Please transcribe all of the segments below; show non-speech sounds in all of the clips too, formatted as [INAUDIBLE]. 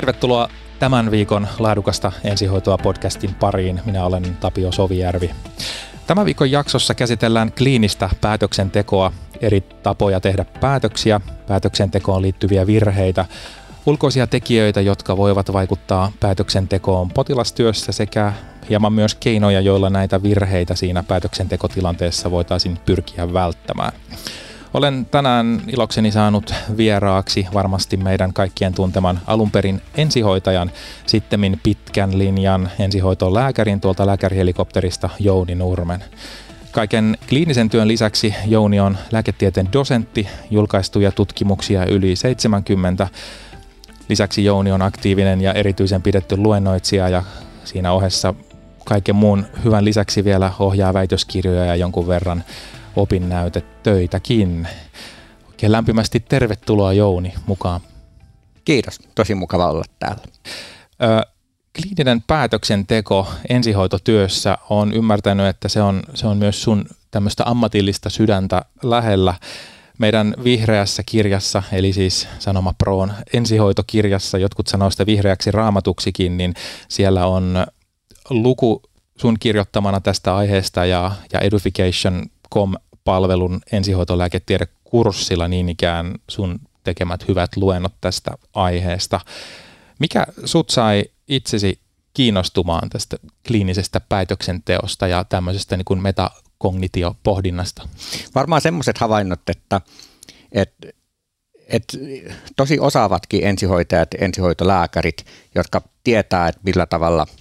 Tervetuloa tämän viikon laadukasta ensihoitoa podcastin pariin. Minä olen Tapio Sovijärvi. Tämän viikon jaksossa käsitellään kliinistä päätöksentekoa, eri tapoja tehdä päätöksiä, päätöksentekoon liittyviä virheitä, ulkoisia tekijöitä, jotka voivat vaikuttaa päätöksentekoon potilastyössä sekä hieman myös keinoja, joilla näitä virheitä siinä päätöksentekotilanteessa voitaisiin pyrkiä välttämään. Olen tänään ilokseni saanut vieraaksi varmasti meidän kaikkien tunteman alunperin ensihoitajan, sittemmin pitkän linjan ensihoitolääkärin tuolta lääkärihelikopterista Jouni Nurmen. Kaiken kliinisen työn lisäksi Jouni on lääketieteen dosentti, julkaistuja tutkimuksia yli 70. Lisäksi Jouni on aktiivinen ja erityisen pidetty luennoitsija ja siinä ohessa kaiken muun hyvän lisäksi vielä ohjaa väitöskirjoja ja jonkun verran opinnäytetöitäkin. Oikein lämpimästi tervetuloa Jouni mukaan. Kiitos, tosi mukava olla täällä. Ö, kliininen päätöksenteko ensihoitotyössä on ymmärtänyt, että se on, se on myös sun tämmöistä ammatillista sydäntä lähellä. Meidän vihreässä kirjassa, eli siis Sanoma Proon ensihoitokirjassa, jotkut sanoo sitä vihreäksi raamatuksikin, niin siellä on luku sun kirjoittamana tästä aiheesta ja, ja Education.com-palvelun ensihoitolääketiedekurssilla niin ikään sun tekemät hyvät luennot tästä aiheesta. Mikä sut sai itsesi kiinnostumaan tästä kliinisestä päätöksenteosta ja tämmöisestä niin kuin metakognitiopohdinnasta? Varmaan semmoiset havainnot, että, että, että tosi osaavatkin ensihoitajat, ensihoitolääkärit, jotka tietää, että millä tavalla –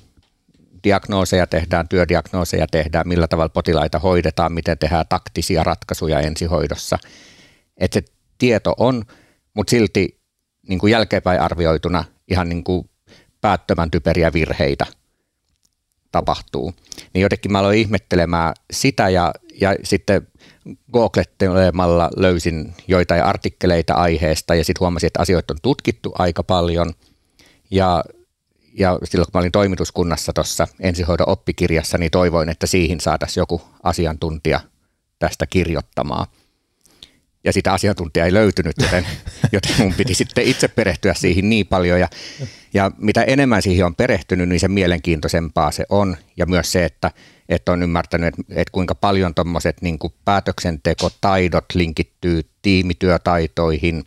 diagnooseja tehdään, työdiagnooseja tehdään, millä tavalla potilaita hoidetaan, miten tehdään taktisia ratkaisuja ensihoidossa. Että se tieto on, mutta silti niin kuin jälkeenpäin arvioituna ihan niin kuin päättömän typeriä virheitä tapahtuu. Niin jotenkin mä aloin ihmettelemään sitä ja, ja sitten googlettelemalla löysin joitain artikkeleita aiheesta ja sitten huomasin, että asioita on tutkittu aika paljon ja ja silloin kun mä olin toimituskunnassa tuossa ensihoidon oppikirjassa, niin toivoin, että siihen saataisiin joku asiantuntija tästä kirjoittamaan. Ja sitä asiantuntijaa ei löytynyt, joten, [LAUGHS] joten mun piti sitten itse perehtyä siihen niin paljon. Ja, ja mitä enemmän siihen on perehtynyt, niin se mielenkiintoisempaa se on. Ja myös se, että, että on ymmärtänyt, että, että kuinka paljon tuommoiset niin päätöksentekotaidot linkittyy tiimityötaitoihin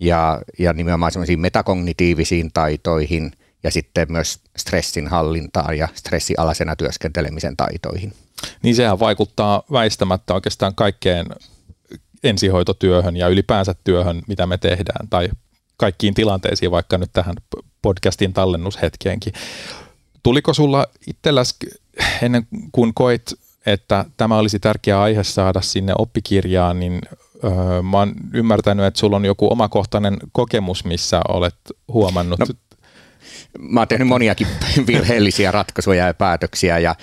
ja, ja nimenomaan semmoisiin metakognitiivisiin taitoihin – ja sitten myös stressin hallintaan ja stressialasena työskentelemisen taitoihin. Niin sehän vaikuttaa väistämättä oikeastaan kaikkeen ensihoitotyöhön ja ylipäänsä työhön, mitä me tehdään, tai kaikkiin tilanteisiin, vaikka nyt tähän podcastin tallennushetkeenkin. Tuliko sulla itselläsi ennen kuin koit, että tämä olisi tärkeä aihe saada sinne oppikirjaan, niin öö, mä oon ymmärtänyt, että sulla on joku omakohtainen kokemus, missä olet huomannut no, mä oon tehnyt moniakin [LAUGHS] virheellisiä ratkaisuja ja päätöksiä ja,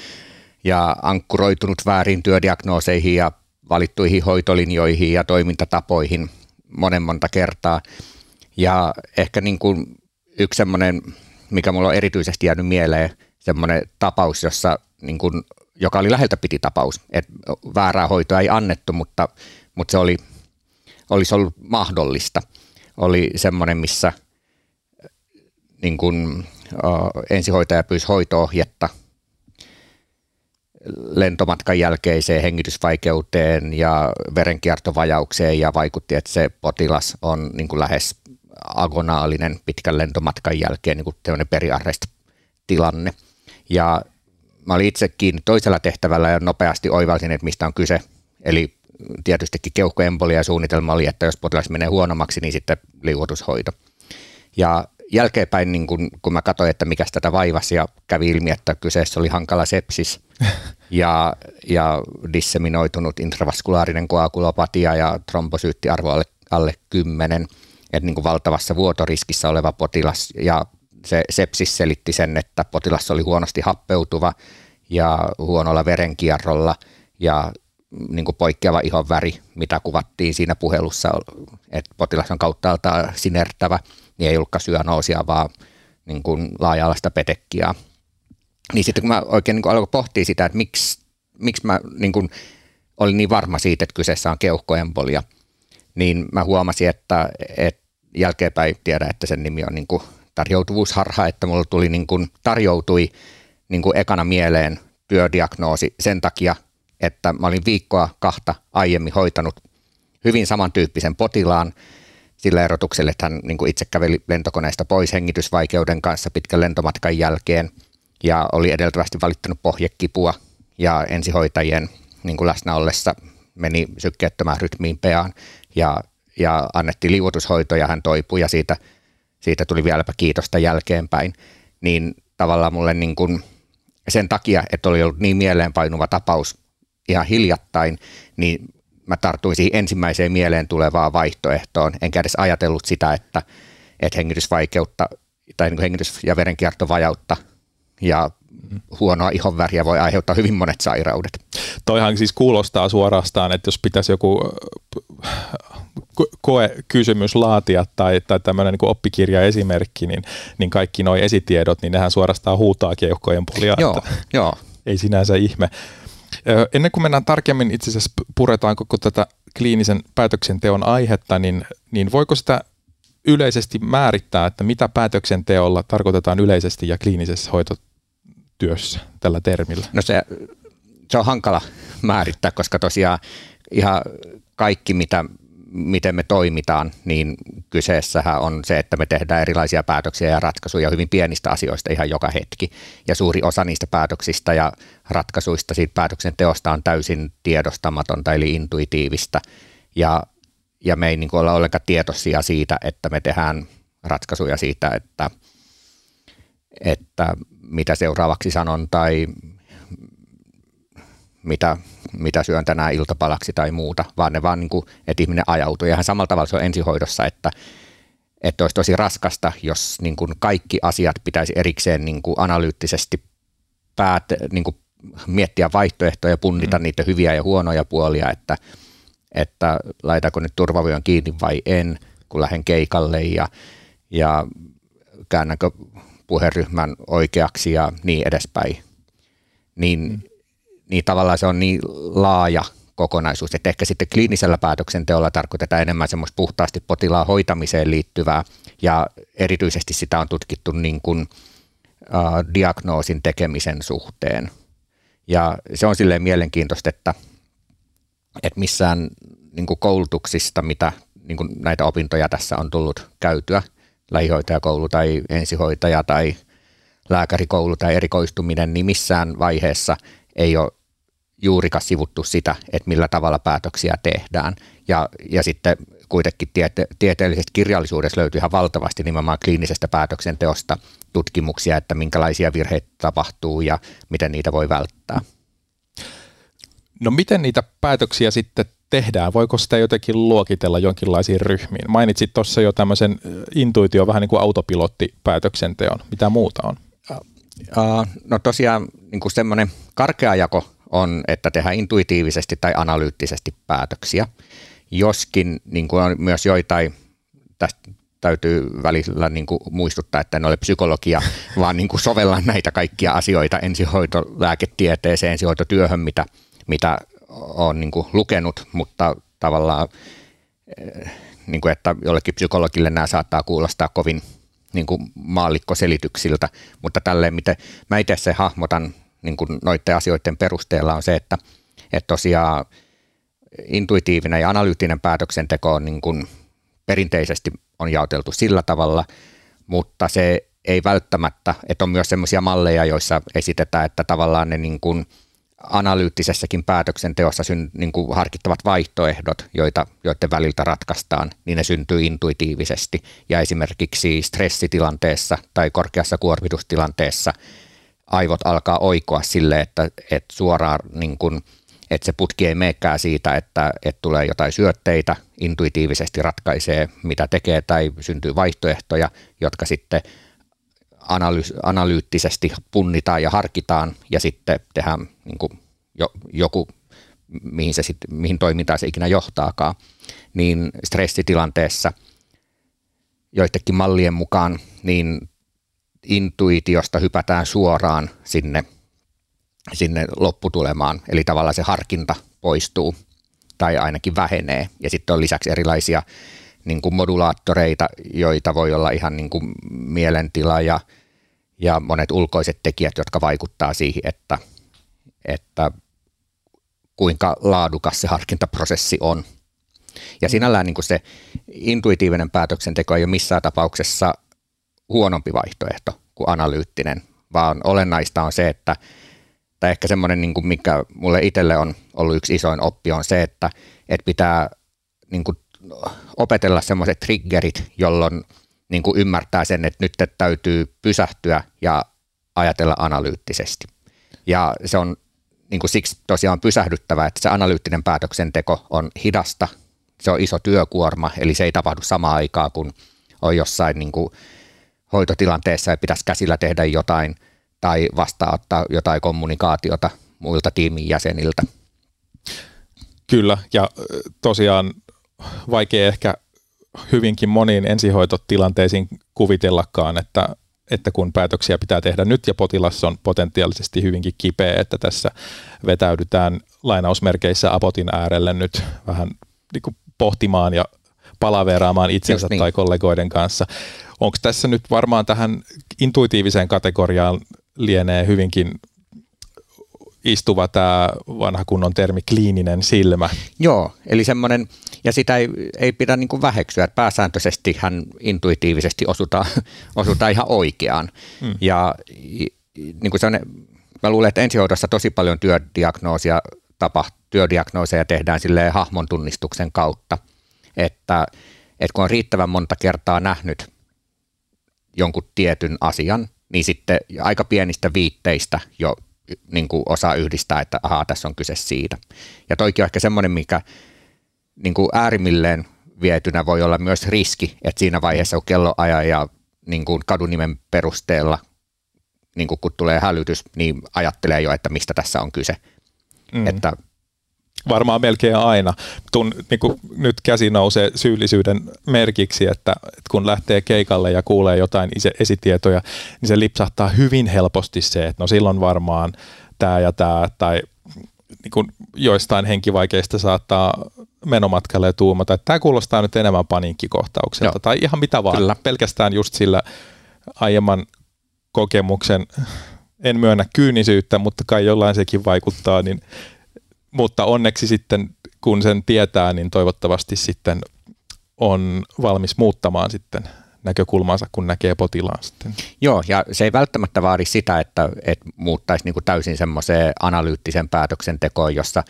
ja ankkuroitunut väärin työdiagnooseihin ja valittuihin hoitolinjoihin ja toimintatapoihin monen monta kertaa. Ja ehkä niin kuin yksi semmoinen, mikä mulla on erityisesti jäänyt mieleen, semmoinen tapaus, jossa niin kuin, joka oli läheltä piti tapaus, että väärää hoitoa ei annettu, mutta, mutta se oli, olisi ollut mahdollista. Oli semmoinen, missä – niin kuin, uh, ensihoitaja pyysi hoitoohjetta lentomatkan jälkeiseen hengitysvaikeuteen ja verenkiertovajaukseen ja vaikutti, että se potilas on niin kuin lähes agonaalinen pitkän lentomatkan jälkeen niin kuin periarrest-tilanne. Ja mä olin itsekin toisella tehtävällä ja nopeasti oivalsin, että mistä on kyse. Eli tietystikin keuhkoembolia suunnitelma oli, että jos potilas menee huonommaksi, niin sitten liuotushoito. Ja jälkeenpäin, niin kun, kun mä katsoin, että mikä tätä vaivasi ja kävi ilmi, että kyseessä oli hankala sepsis [LAUGHS] ja, ja disseminoitunut intravaskulaarinen koagulopatia ja trombosyyttiarvo alle, alle 10, että niin valtavassa vuotoriskissä oleva potilas ja se sepsis selitti sen, että potilas oli huonosti happeutuva ja huonolla verenkierrolla ja niin kuin poikkeava ihon väri, mitä kuvattiin siinä puhelussa, että potilas on kauttaaltaan sinertävä – niin ei ollutkaan syönoosia, vaan niin kuin laaja-alaista petekkiä. Niin sitten kun mä oikein niin aloin pohtia sitä, että miksi, miksi mä niin kuin olin niin varma siitä, että kyseessä on keuhkoembolia, niin mä huomasin, että, että jälkeenpäin tiedä, että sen nimi on niin kuin tarjoutuvuusharha, että mulla tuli niin kuin, tarjoutui niin kuin ekana mieleen työdiagnoosi sen takia, että mä olin viikkoa kahta aiemmin hoitanut hyvin samantyyppisen potilaan sillä erotuksella, että hän niin kuin itse käveli lentokoneesta pois hengitysvaikeuden kanssa pitkän lentomatkan jälkeen ja oli edeltävästi valittanut pohjekipua ja ensihoitajien niin kuin läsnä ollessa meni sykkeettömään rytmiin peaan ja, ja annettiin liuotushoito ja hän toipui ja siitä, siitä tuli vieläpä kiitosta jälkeenpäin, niin tavallaan mulle niin kuin sen takia, että oli ollut niin mieleenpainuva tapaus ihan hiljattain, niin mä tartuin siihen ensimmäiseen mieleen tulevaan vaihtoehtoon, enkä edes ajatellut sitä, että, että hengitysvaikeutta tai niin hengitys- ja verenkiertovajautta ja huonoa ihonväriä voi aiheuttaa hyvin monet sairaudet. Toihan siis kuulostaa suorastaan, että jos pitäisi joku äh, koekysymys laatia tai, tai tämmöinen niin oppikirjaesimerkki, niin, niin kaikki nuo esitiedot, niin nehän suorastaan huutaa keuhkojen puolia. Joo, joo. Ei sinänsä ihme. Ennen kuin mennään tarkemmin itse asiassa puretaan koko tätä kliinisen päätöksenteon aihetta, niin, niin voiko sitä yleisesti määrittää, että mitä päätöksenteolla tarkoitetaan yleisesti ja kliinisessä hoitotyössä tällä termillä? No se, se on hankala määrittää, koska tosiaan ihan kaikki, mitä miten me toimitaan, niin kyseessähän on se, että me tehdään erilaisia päätöksiä ja ratkaisuja hyvin pienistä asioista ihan joka hetki. Ja suuri osa niistä päätöksistä ja ratkaisuista siitä päätöksenteosta on täysin tiedostamatonta eli intuitiivista. Ja, ja me ei niin olla ollenkaan tietoisia siitä, että me tehdään ratkaisuja siitä, että, että mitä seuraavaksi sanon tai mitä, mitä syön tänään iltapalaksi tai muuta, vaan ne vaan, niin kuin, että ihminen ajautuu. Ja ihan samalla tavalla se on ensihoidossa, että, että olisi tosi raskasta, jos niin kuin kaikki asiat pitäisi erikseen niin kuin analyyttisesti päät, niin kuin miettiä vaihtoehtoja ja punnita mm. niitä hyviä ja huonoja puolia, että, että laitako nyt turvavyön kiinni vai en, kun lähden keikalle ja, ja käännänkö puheryhmän oikeaksi ja niin edespäin. Niin mm niin tavallaan se on niin laaja kokonaisuus, että ehkä sitten kliinisellä päätöksenteolla tarkoitetaan enemmän semmoista puhtaasti potilaan hoitamiseen liittyvää ja erityisesti sitä on tutkittu niin kuin, äh, diagnoosin tekemisen suhteen. Ja se on silleen mielenkiintoista, että, että missään niin kuin koulutuksista, mitä niin kuin näitä opintoja tässä on tullut käytyä, lähihoitajakoulu tai ensihoitaja tai lääkärikoulu tai erikoistuminen, niin missään vaiheessa ei ole juurikaan sivuttu sitä, että millä tavalla päätöksiä tehdään. Ja, ja sitten kuitenkin tiete, tieteellisestä kirjallisuudessa löytyy ihan valtavasti nimenomaan kliinisestä päätöksenteosta tutkimuksia, että minkälaisia virheitä tapahtuu ja miten niitä voi välttää. No miten niitä päätöksiä sitten tehdään? Voiko sitä jotenkin luokitella jonkinlaisiin ryhmiin? Mainitsit tuossa jo tämmöisen intuitio, vähän niin kuin autopilottipäätöksenteon. Mitä muuta on? No tosiaan niin kuin semmoinen karkea jako on, että tehdään intuitiivisesti tai analyyttisesti päätöksiä. Joskin niin kuin on myös joitain, tästä täytyy välillä niin kuin muistuttaa, että en ole psykologia, [LAUGHS] vaan niin kuin sovellan näitä kaikkia asioita ensihoitolääketieteeseen, ensihoitotyöhön, mitä, mitä olen niin kuin lukenut, mutta tavallaan eh, niin kuin, että jollekin psykologille nämä saattaa kuulostaa kovin niin kuin maallikkoselityksiltä, mutta tälleen, miten mä itse se hahmotan niin kuin noiden asioiden perusteella on se, että, että tosiaan intuitiivinen ja analyyttinen päätöksenteko on niin kuin perinteisesti on jaoteltu sillä tavalla, mutta se ei välttämättä, että on myös sellaisia malleja, joissa esitetään, että tavallaan ne niin kuin analyyttisessäkin päätöksenteossa syn, niin kuin harkittavat vaihtoehdot, joita, joiden väliltä ratkaistaan, niin ne syntyy intuitiivisesti. Ja esimerkiksi stressitilanteessa tai korkeassa kuormitustilanteessa aivot alkaa oikoa sille, että, että suoraan niin kuin, että se putki ei meekään siitä, että, että tulee jotain syötteitä, intuitiivisesti ratkaisee mitä tekee tai syntyy vaihtoehtoja, jotka sitten analy- analyyttisesti punnitaan ja harkitaan ja sitten tehdään niin kuin jo, joku, mihin, se sit, mihin toimintaan se ikinä johtaakaan, niin stressitilanteessa joidenkin mallien mukaan niin intuitiosta hypätään suoraan sinne, sinne lopputulemaan, eli tavallaan se harkinta poistuu tai ainakin vähenee. Ja sitten on lisäksi erilaisia niin kuin modulaattoreita, joita voi olla ihan niin kuin mielentila ja, ja monet ulkoiset tekijät, jotka vaikuttaa siihen, että, että kuinka laadukas se harkintaprosessi on. Ja sinällään niin kuin se intuitiivinen päätöksenteko ei ole missään tapauksessa huonompi vaihtoehto kuin analyyttinen, vaan olennaista on se, että tai ehkä semmoinen, niin kuin mikä mulle itselle on ollut yksi isoin oppi, on se, että, että pitää niin kuin opetella semmoiset triggerit, jolloin niin kuin ymmärtää sen, että nyt täytyy pysähtyä ja ajatella analyyttisesti. Ja se on niin kuin siksi tosiaan pysähdyttävä, että se analyyttinen päätöksenteko on hidasta, se on iso työkuorma, eli se ei tapahdu samaan aikaan, kun on jossain niin kuin hoitotilanteessa ja pitäisi käsillä tehdä jotain tai vastaanottaa jotain kommunikaatiota muilta tiimin jäseniltä. Kyllä, ja tosiaan vaikea ehkä hyvinkin moniin ensihoitotilanteisiin kuvitellakaan, että, että kun päätöksiä pitää tehdä nyt ja potilas on potentiaalisesti hyvinkin kipeä, että tässä vetäydytään lainausmerkeissä apotin äärelle nyt vähän niin pohtimaan ja palaveraamaan itsensä niin. tai kollegoiden kanssa. Onko tässä nyt varmaan tähän intuitiiviseen kategoriaan lienee hyvinkin istuva tämä vanha kunnon termi kliininen silmä. Joo, eli semmoinen, ja sitä ei, ei pidä niin kuin väheksyä, että pääsääntöisesti hän intuitiivisesti osutaan, [LAUGHS] osutaan ihan oikeaan. Hmm. Ja niin kuin mä luulen, että ensihoidossa tosi paljon työdiagnoosia tapahtuu, työdiagnooseja tehdään silleen hahmon tunnistuksen kautta, että, että kun on riittävän monta kertaa nähnyt jonkun tietyn asian, niin sitten aika pienistä viitteistä jo niin kuin osaa yhdistää, että ahaa, tässä on kyse siitä. Ja toikin on ehkä semmoinen, mikä niin kuin äärimmilleen vietynä voi olla myös riski, että siinä vaiheessa, kun kello ajaa ja niin kuin kadunimen perusteella, niin kuin kun tulee hälytys, niin ajattelee jo, että mistä tässä on kyse. Mm. Että varmaan melkein aina. Tun, niin kuin nyt käsi nousee syyllisyyden merkiksi, että, että kun lähtee keikalle ja kuulee jotain esitietoja, niin se lipsahtaa hyvin helposti se, että no silloin varmaan tämä ja tämä, tai niin kuin joistain henkivaikeista saattaa menomatkalle tuumata, että tämä kuulostaa nyt enemmän paniikkikohtaukselta, Joo. tai ihan mitä vaan, Kyllä. pelkästään just sillä aiemman kokemuksen, en myönnä kyynisyyttä, mutta kai jollain sekin vaikuttaa, niin mutta onneksi sitten kun sen tietää, niin toivottavasti sitten on valmis muuttamaan sitten näkökulmansa, kun näkee potilaan sitten. Joo, ja se ei välttämättä vaadi sitä, että, että muuttaisi niin kuin täysin semmoiseen analyyttisen päätöksentekoon, jossa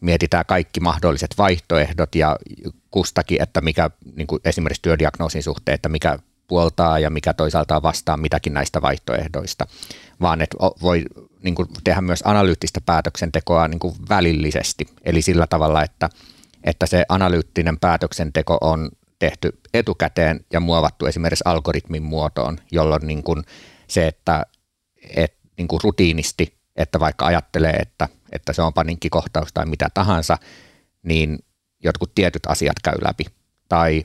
mietitään kaikki mahdolliset vaihtoehdot ja kustakin, että mikä niin kuin esimerkiksi työdiagnoosin suhteen, että mikä puoltaa ja mikä toisaalta vastaa mitäkin näistä vaihtoehdoista, vaan että voi niin kuin tehdä myös analyyttistä päätöksentekoa niin kuin välillisesti, eli sillä tavalla, että, että se analyyttinen päätöksenteko on tehty etukäteen ja muovattu esimerkiksi algoritmin muotoon, jolloin niin kuin se, että et, niin kuin rutiinisti, että vaikka ajattelee, että, että se on paniikkikohtaus tai mitä tahansa, niin jotkut tietyt asiat käy läpi. Tai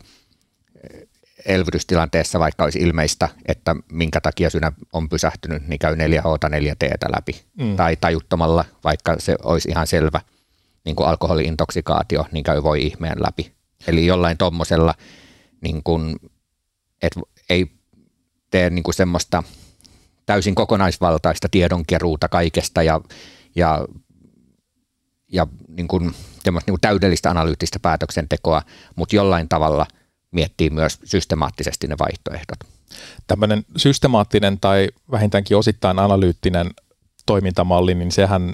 elvytystilanteessa vaikka olisi ilmeistä, että minkä takia synä on pysähtynyt, niin käy 4H 4 t läpi. Mm. Tai tajuttomalla, vaikka se olisi ihan selvä niin kuin alkoholiintoksikaatio, niin käy voi ihmeen läpi. Eli jollain tuommoisella, niin kuin, että ei tee niin kuin semmoista täysin kokonaisvaltaista tiedonkeruuta kaikesta ja, ja, ja niin kuin, niin kuin täydellistä analyyttistä päätöksentekoa, mutta jollain tavalla – miettii myös systemaattisesti ne vaihtoehdot. Tämmöinen systemaattinen tai vähintäänkin osittain analyyttinen toimintamalli, niin sehän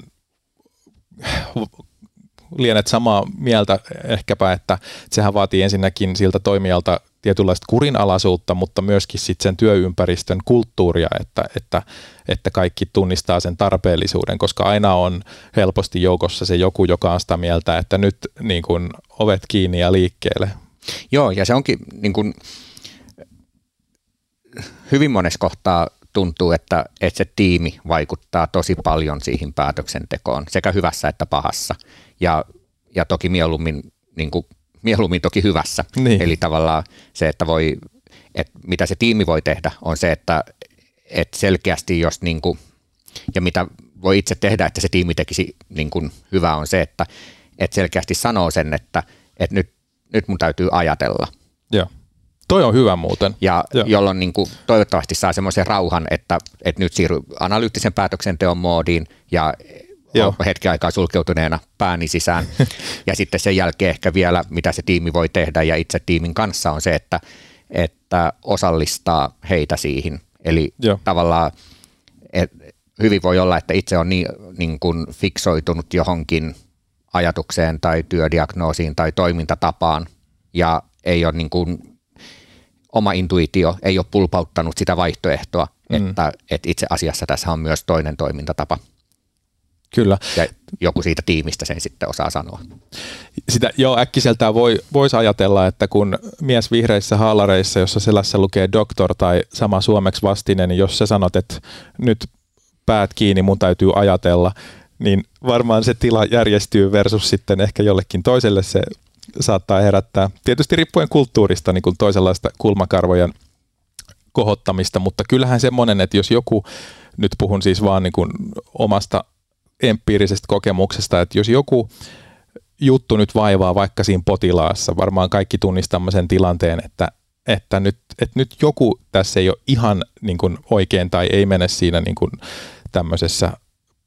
lienet samaa mieltä ehkäpä, että sehän vaatii ensinnäkin siltä toimijalta tietynlaista kurinalaisuutta, mutta myöskin sit sen työympäristön kulttuuria, että, että, että kaikki tunnistaa sen tarpeellisuuden, koska aina on helposti joukossa se joku, joka on sitä mieltä, että nyt niin kun ovet kiinni ja liikkeelle. Joo, ja se onkin niin kuin, hyvin monessa kohtaa tuntuu, että, että se tiimi vaikuttaa tosi paljon siihen päätöksentekoon, sekä hyvässä että pahassa. Ja, ja toki mieluummin, niin kuin, mieluummin toki hyvässä. Niin. Eli tavallaan se, että voi, että mitä se tiimi voi tehdä, on se, että, että selkeästi jos niin kuin, ja mitä voi itse tehdä, että se tiimi tekisi niin kuin hyvää, on se, että, että selkeästi sanoo sen, että, että nyt nyt mun täytyy ajatella. Joo. Toi on hyvä muuten. Ja Joo. jolloin niin kuin, toivottavasti saa semmoisen rauhan, että, että nyt siirry analyyttisen päätöksenteon moodiin ja Joo. hetken aikaa sulkeutuneena pääni sisään. [LAUGHS] ja sitten sen jälkeen ehkä vielä, mitä se tiimi voi tehdä ja itse tiimin kanssa on se, että, että osallistaa heitä siihen. Eli Joo. tavallaan et, hyvin voi olla, että itse on niin, niin kuin fiksoitunut johonkin ajatukseen tai työdiagnoosiin tai toimintatapaan ja ei ole niin kuin, oma intuitio ei ole pulpauttanut sitä vaihtoehtoa, mm. että, että itse asiassa tässä on myös toinen toimintatapa. Kyllä. Ja joku siitä tiimistä sen sitten osaa sanoa. Sitä, joo, äkkiseltään voi, voisi ajatella, että kun mies vihreissä haalareissa, jossa selässä lukee doktor tai sama suomeksi vastinen, niin jos sä sanot, että nyt päät kiinni, mun täytyy ajatella, niin varmaan se tila järjestyy versus sitten ehkä jollekin toiselle. Se saattaa herättää, tietysti riippuen kulttuurista, niin kuin toisenlaista kulmakarvojen kohottamista, mutta kyllähän semmoinen, että jos joku, nyt puhun siis vaan niin kuin omasta empiirisestä kokemuksesta, että jos joku juttu nyt vaivaa vaikka siinä potilaassa, varmaan kaikki tunnistamme sen tilanteen, että, että, nyt, että nyt joku tässä ei ole ihan niin kuin oikein tai ei mene siinä niin kuin tämmöisessä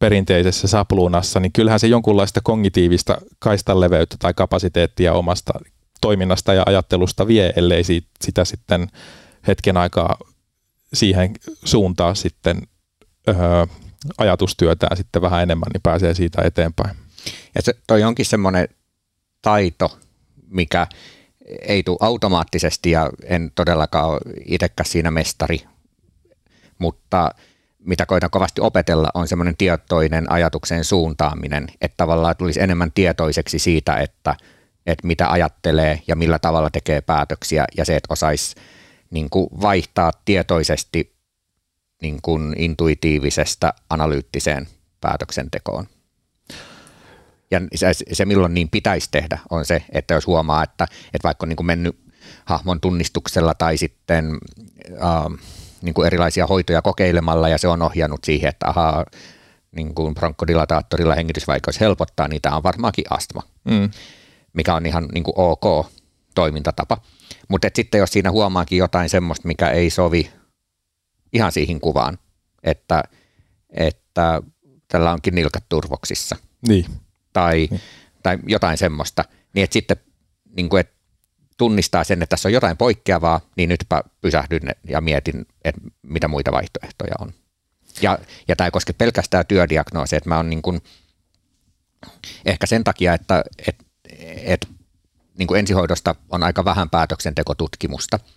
perinteisessä sapluunassa, niin kyllähän se jonkunlaista kognitiivista kaistanleveyttä tai kapasiteettia omasta toiminnasta ja ajattelusta vie, ellei sitä sitten hetken aikaa siihen suuntaa sitten öö, ajatustyötään sitten vähän enemmän, niin pääsee siitä eteenpäin. Ja se, toi onkin semmoinen taito, mikä ei tule automaattisesti ja en todellakaan ole itsekään siinä mestari, mutta mitä koitan kovasti opetella, on semmoinen tietoinen ajatuksen suuntaaminen, että tavallaan tulisi enemmän tietoiseksi siitä, että, että mitä ajattelee ja millä tavalla tekee päätöksiä ja se, että osaisi niin kuin vaihtaa tietoisesti niin kuin intuitiivisesta analyyttiseen päätöksentekoon. Ja se, se, milloin niin pitäisi tehdä, on se, että jos huomaa, että, että vaikka on niin kuin mennyt hahmon tunnistuksella tai sitten äh, niin kuin erilaisia hoitoja kokeilemalla ja se on ohjannut siihen, että ahaa, niin kuin bronkkodilataattorilla hengitysvaikeus helpottaa, niin tämä on varmaankin astma, mm. mikä on ihan niin kuin ok toimintatapa. Mutta sitten jos siinä huomaakin jotain semmoista, mikä ei sovi ihan siihen kuvaan, että, että tällä onkin nilkat turvoksissa. Niin. Tai, niin. tai jotain semmoista. Niin että sitten niin kuin, että tunnistaa sen, että tässä on jotain poikkeavaa, niin nytpä pysähdyn ja mietin, että mitä muita vaihtoehtoja on. Ja, ja tämä ei koske pelkästään työdiagnoosia, että mä oon niin kuin, ehkä sen takia, että et, et, niin kuin ensihoidosta on aika vähän päätöksentekotutkimusta –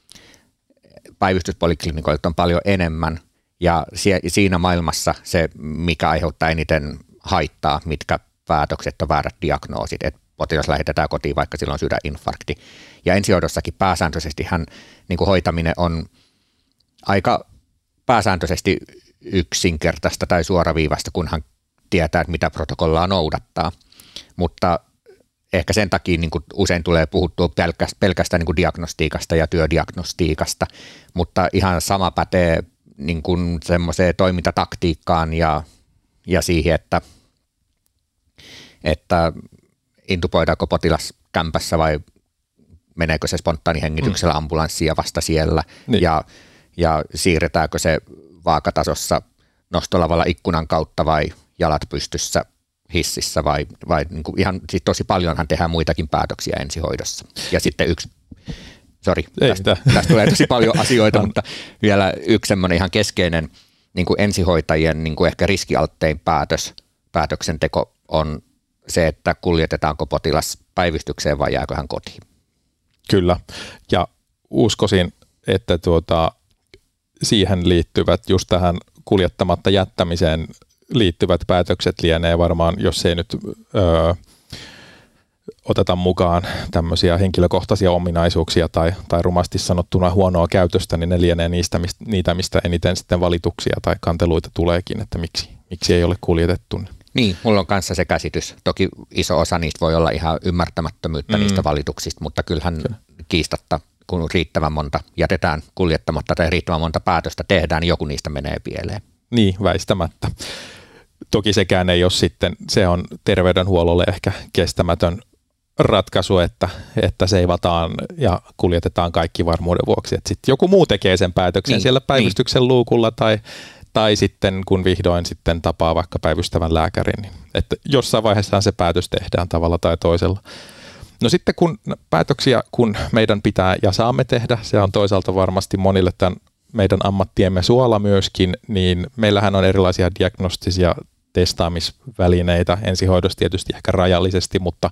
päivystyspoliklinikoilta on paljon enemmän ja siinä maailmassa se, mikä aiheuttaa eniten haittaa, mitkä päätökset on väärät diagnoosit, että potilas lähetetään kotiin, vaikka silloin sydäninfarkti. Ja ensihoidossakin pääsääntöisesti hän, niin kuin hoitaminen on aika pääsääntöisesti yksinkertaista tai suoraviivasta, kun hän tietää, että mitä protokollaa noudattaa. Mutta ehkä sen takia niin kuin usein tulee puhuttua pelkästään, pelkästään niin kuin diagnostiikasta ja työdiagnostiikasta, mutta ihan sama pätee niin kuin semmoiseen toimintataktiikkaan ja, ja siihen, että, että intuboidaanko potilas kämpässä vai meneekö se spontaanihengityksellä mm. ambulanssiin ja vasta siellä niin. ja, ja siirretäänkö se vaakatasossa nostolavalla ikkunan kautta vai jalat pystyssä hississä vai, vai niin kuin ihan, siis tosi paljonhan tehdään muitakin päätöksiä ensihoidossa. Ja sitten yksi, sori, tästä, tästä tulee tosi paljon asioita, [LAUGHS] mutta vielä yksi semmoinen ihan keskeinen niin kuin ensihoitajien niin kuin ehkä riskialttein päätös, päätöksenteko on se, että kuljetetaanko potilas päivystykseen vai jääkö hän kotiin. Kyllä, ja uskoisin, että tuota, siihen liittyvät just tähän kuljettamatta jättämiseen liittyvät päätökset lienee varmaan, jos ei nyt öö, oteta mukaan tämmöisiä henkilökohtaisia ominaisuuksia tai, tai rumasti sanottuna huonoa käytöstä, niin ne lienee niistä, mistä, niitä, mistä eniten sitten valituksia tai kanteluita tuleekin, että miksi, miksi ei ole kuljetettu. Niin, mulla on kanssa se käsitys. Toki iso osa niistä voi olla ihan ymmärtämättömyyttä mm. niistä valituksista, mutta kyllähän Kyllä. kiistatta, kun riittävän monta jätetään kuljettamatta tai riittävän monta päätöstä tehdään, niin joku niistä menee pieleen. Niin, väistämättä. Toki sekään ei ole sitten, se on terveydenhuollolle ehkä kestämätön ratkaisu, että, että seivataan ja kuljetetaan kaikki varmuuden vuoksi. Että sitten joku muu tekee sen päätöksen niin, siellä päivystyksen niin. luukulla tai, tai sitten kun vihdoin sitten tapaa vaikka päivystävän lääkärin. Niin, että jossain vaiheessa se päätös tehdään tavalla tai toisella. No sitten kun päätöksiä, kun meidän pitää ja saamme tehdä, se on toisaalta varmasti monille tämän meidän ammattiemme suola myöskin, niin meillähän on erilaisia diagnostisia testaamisvälineitä, ensihoidossa tietysti ehkä rajallisesti, mutta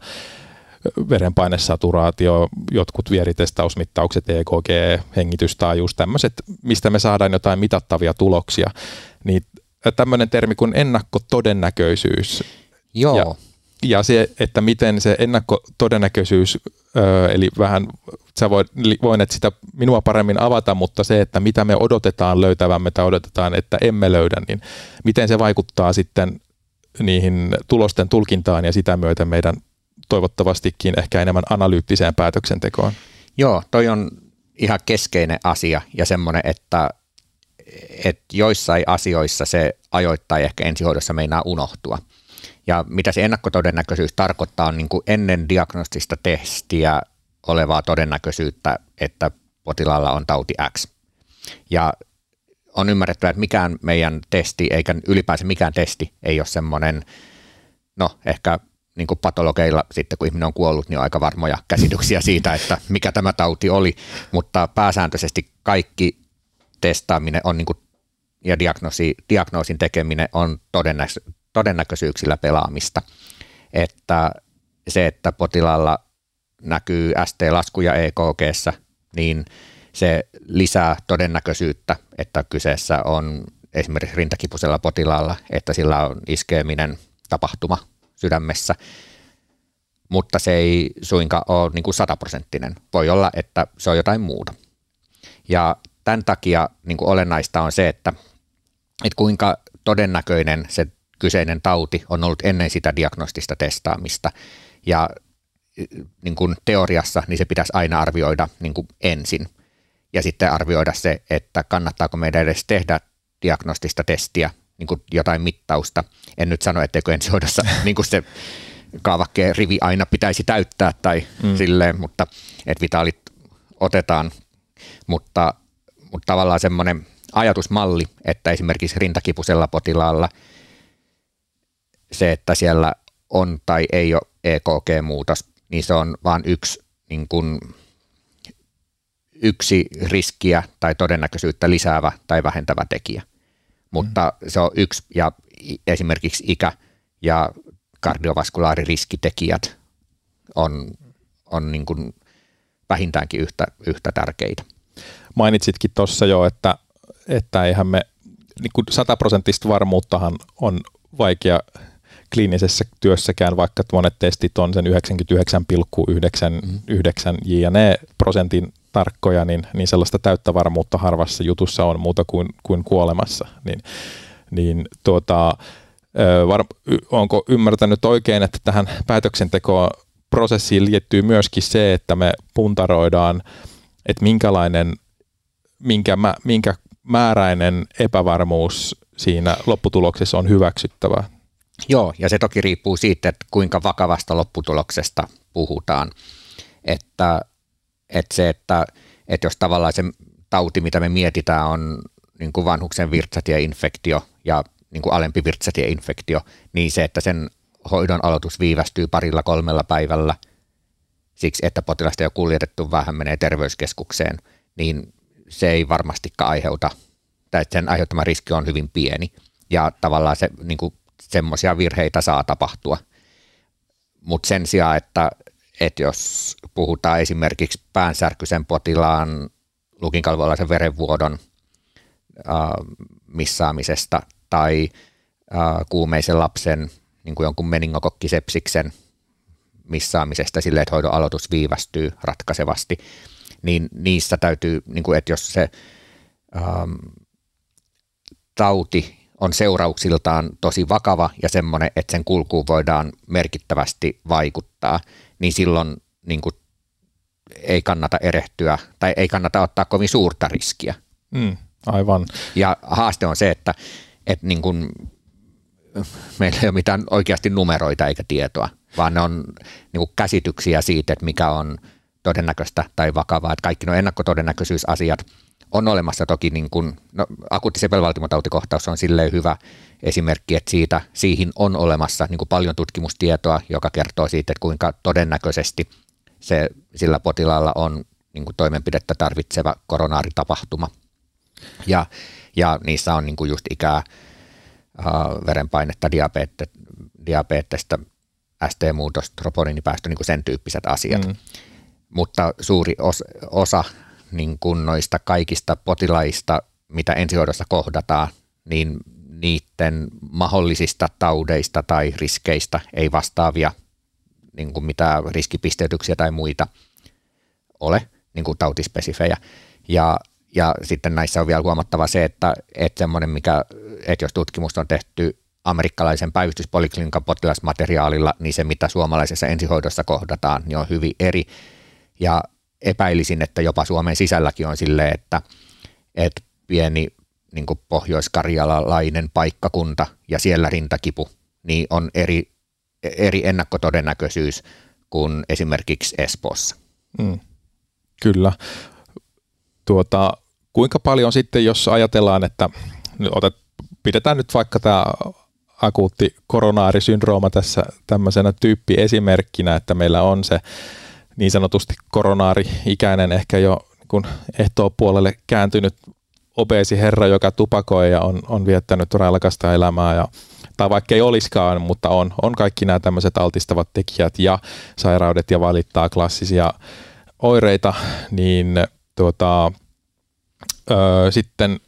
verenpainesaturaatio, jotkut vieritestausmittaukset, EKG, hengitystaajuus, tämmöiset, mistä me saadaan jotain mitattavia tuloksia, niin tämmöinen termi kuin ennakkotodennäköisyys. Joo. Ja, ja se, että miten se ennakkotodennäköisyys, eli vähän sä voit, voinet sitä minua paremmin avata, mutta se, että mitä me odotetaan löytävämme tai odotetaan, että emme löydä, niin miten se vaikuttaa sitten niihin tulosten tulkintaan ja sitä myötä meidän toivottavastikin ehkä enemmän analyyttiseen päätöksentekoon. Joo, toi on ihan keskeinen asia ja semmoinen, että, että joissain asioissa se ajoittaa ehkä ensihoidossa meinaa unohtua. Ja mitä se ennakkotodennäköisyys tarkoittaa on niin kuin ennen diagnostista testiä olevaa todennäköisyyttä, että potilaalla on tauti X. Ja on ymmärrettävä, että mikään meidän testi, eikä ylipäänsä mikään testi ei ole semmoinen, no ehkä niin kuin patologeilla sitten, kun ihminen on kuollut, niin on aika varmoja käsityksiä siitä, että mikä tämä tauti oli, mutta pääsääntöisesti kaikki testaaminen on niin kuin, ja diagnoosi, diagnoosin tekeminen on todennäkö, todennäköisyyksillä pelaamista. Että se, että potilaalla näkyy ST-laskuja EKG, niin se lisää todennäköisyyttä, että kyseessä on esimerkiksi rintakipusella potilaalla, että sillä on iskeminen tapahtuma sydämessä, mutta se ei suinkaan ole niin kuin sataprosenttinen. Voi olla, että se on jotain muuta. Ja tämän takia niin kuin olennaista on se, että, että kuinka todennäköinen se kyseinen tauti on ollut ennen sitä diagnostista testaamista. Ja niin kuin teoriassa niin se pitäisi aina arvioida niin kuin ensin ja sitten arvioida se, että kannattaako meidän edes tehdä diagnostista testiä, niin kuin jotain mittausta. En nyt sano, etteikö ensihoidossa [LAUGHS] niin kuin se kaavakkeen rivi aina pitäisi täyttää tai mm. silleen, mutta että vitaalit otetaan, mutta, mutta tavallaan semmoinen ajatusmalli, että esimerkiksi rintakipusella potilaalla se, että siellä on tai ei ole EKG-muutos, niin se on vain yksi, niin kuin, yksi riskiä tai todennäköisyyttä lisäävä tai vähentävä tekijä. Mutta mm. se on yksi, ja esimerkiksi ikä ja kardiovaskulaaririskitekijät on, on niin kuin vähintäänkin yhtä, yhtä tärkeitä. Mainitsitkin tuossa jo, että, että eihän me niin sataprosenttista varmuuttahan on vaikea kliinisessä työssäkään, vaikka monet testit on sen 99,99 mm. jne prosentin tarkkoja, niin, niin sellaista täyttä varmuutta harvassa jutussa on muuta kuin, kuin kuolemassa. Niin, niin tuota, var, onko ymmärtänyt oikein, että tähän päätöksentekoon prosessiin liittyy myöskin se, että me puntaroidaan, että minkälainen, minkä, minkä määräinen epävarmuus siinä lopputuloksessa on hyväksyttävä. Joo, ja se toki riippuu siitä, että kuinka vakavasta lopputuloksesta puhutaan. Että, että se, että, että jos tavallaan se tauti, mitä me mietitään, on niin kuin vanhuksen virtsatieinfektio ja niin kuin alempi virtsatieinfektio, niin se, että sen hoidon aloitus viivästyy parilla kolmella päivällä siksi, että potilasta ole kuljetettu vähän menee terveyskeskukseen, niin se ei varmastikaan aiheuta, tai sen aiheuttama riski on hyvin pieni. Ja tavallaan se niin kuin semmoisia virheitä saa tapahtua. Mutta sen sijaan, että, että jos puhutaan esimerkiksi päänsärkyisen potilaan lukinkalvolaisen verenvuodon missaamisesta tai kuumeisen lapsen niin kuin jonkun meningokokkisepsiksen missaamisesta sille, että hoidon aloitus viivästyy ratkaisevasti, niin niissä täytyy, niin kuin, että jos se ähm, tauti on seurauksiltaan tosi vakava ja semmoinen, että sen kulkuun voidaan merkittävästi vaikuttaa, niin silloin niin kuin, ei kannata erehtyä tai ei kannata ottaa kovin suurta riskiä. Mm, aivan. Ja haaste on se, että, että niin kuin, meillä ei ole mitään oikeasti numeroita eikä tietoa. vaan ne on niin kuin käsityksiä siitä, että mikä on todennäköistä tai vakavaa. Että kaikki nuo ennakkotodennäköisyysasiat on olemassa toki, niin kuin, no, akuutti sepelvaltimotautikohtaus on silleen hyvä esimerkki, että siitä, siihen on olemassa niin kuin paljon tutkimustietoa, joka kertoo siitä, että kuinka todennäköisesti se, sillä potilaalla on niin kuin toimenpidettä tarvitseva koronaaritapahuma. Ja, ja niissä on niin kuin just ikää, uh, verenpainetta, diabetes, diabetesta, ST-muutosta, troponinipäästö, niin kuin sen tyyppiset asiat. Mm. Mutta suuri os, osa niin kuin noista kaikista potilaista, mitä ensihoidossa kohdataan, niin niiden mahdollisista taudeista tai riskeistä ei vastaavia niin kuin mitään riskipisteytyksiä tai muita ole, niin kuin tautispesifejä. Ja, ja sitten näissä on vielä huomattava se, että, että semmoinen, mikä, että jos tutkimusta on tehty amerikkalaisen päivystyspoliklinikan potilasmateriaalilla, niin se mitä suomalaisessa ensihoidossa kohdataan, niin on hyvin eri. Ja epäilisin, että jopa Suomen sisälläkin on silleen, että, että pieni niin pohjois-karjalalainen paikkakunta ja siellä rintakipu, niin on eri, eri ennakkotodennäköisyys kuin esimerkiksi Espoossa. Mm, kyllä. Tuota, kuinka paljon sitten, jos ajatellaan, että otet, pidetään nyt vaikka tämä akuutti koronaarisyndrooma tässä tämmöisenä tyyppiesimerkkinä, että meillä on se niin sanotusti koronaari-ikäinen ehkä jo kun ehtoo puolelle kääntynyt obeesi herra, joka tupakoi ja on, on viettänyt railakasta elämää ja tai vaikka ei olisikaan, mutta on, on kaikki nämä tämmöiset altistavat tekijät ja sairaudet ja valittaa klassisia oireita, niin tuota, ö, sitten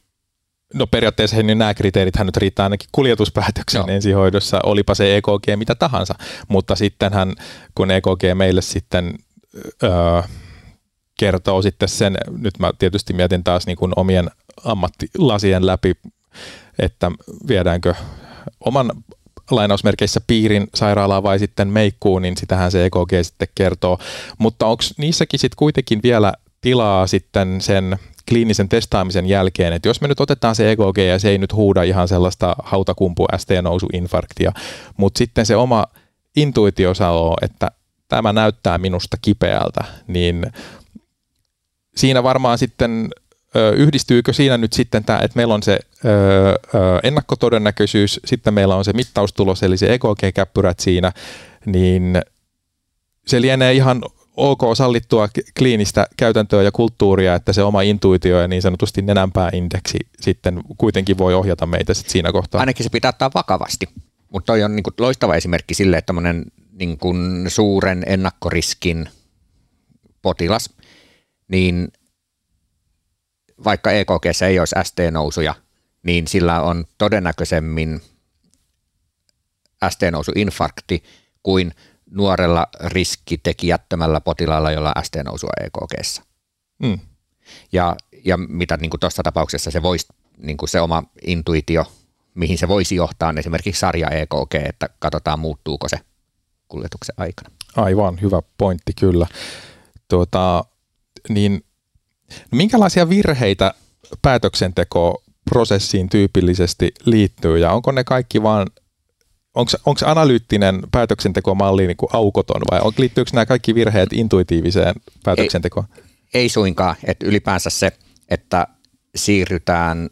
No periaatteessa niin nämä kriteerit hän nyt riittää ainakin kuljetuspäätöksen Joo. ensihoidossa, olipa se EKG mitä tahansa, mutta sittenhän kun EKG meille sitten öö, kertoo sitten sen, nyt mä tietysti mietin taas niin kuin omien ammattilasien läpi, että viedäänkö oman lainausmerkeissä piirin sairaalaa vai sitten meikkuun, niin sitähän se EKG sitten kertoo. Mutta onko niissäkin sitten kuitenkin vielä tilaa sitten sen kliinisen testaamisen jälkeen, että jos me nyt otetaan se EKG ja se ei nyt huuda ihan sellaista hautakumpu ST-nousu-infarktia, mutta sitten se oma intuitio sanoo, että tämä näyttää minusta kipeältä, niin siinä varmaan sitten yhdistyykö siinä nyt sitten tämä, että meillä on se ennakkotodennäköisyys, sitten meillä on se mittaustulos, eli se EKG-käppyrät siinä, niin se lienee ihan ok sallittua kliinistä käytäntöä ja kulttuuria, että se oma intuitio ja niin sanotusti nenänpääindeksi sitten kuitenkin voi ohjata meitä sit siinä kohtaa. Ainakin se pitää ottaa vakavasti, mutta toi on niin kuin loistava esimerkki sille, että niin kuin suuren ennakkoriskin potilas, niin vaikka EKG ei olisi ST-nousuja, niin sillä on todennäköisemmin ST-nousuinfarkti kuin nuorella riskitekijättömällä potilaalla, jolla on ST-nousua EKGssä. Mm. Ja, ja mitä niin tuossa tapauksessa se voisi, niin se oma intuitio, mihin se voisi johtaa, on esimerkiksi sarja EKG, että katsotaan muuttuuko se kuljetuksen aikana. Aivan, hyvä pointti kyllä. Tuota, niin, no minkälaisia virheitä päätöksentekoprosessiin tyypillisesti liittyy ja onko ne kaikki vaan onko analyyttinen päätöksentekomalli niin kuin aukoton vai on, liittyykö nämä kaikki virheet intuitiiviseen päätöksentekoon? Ei, ei suinkaan, että ylipäänsä se, että siirrytään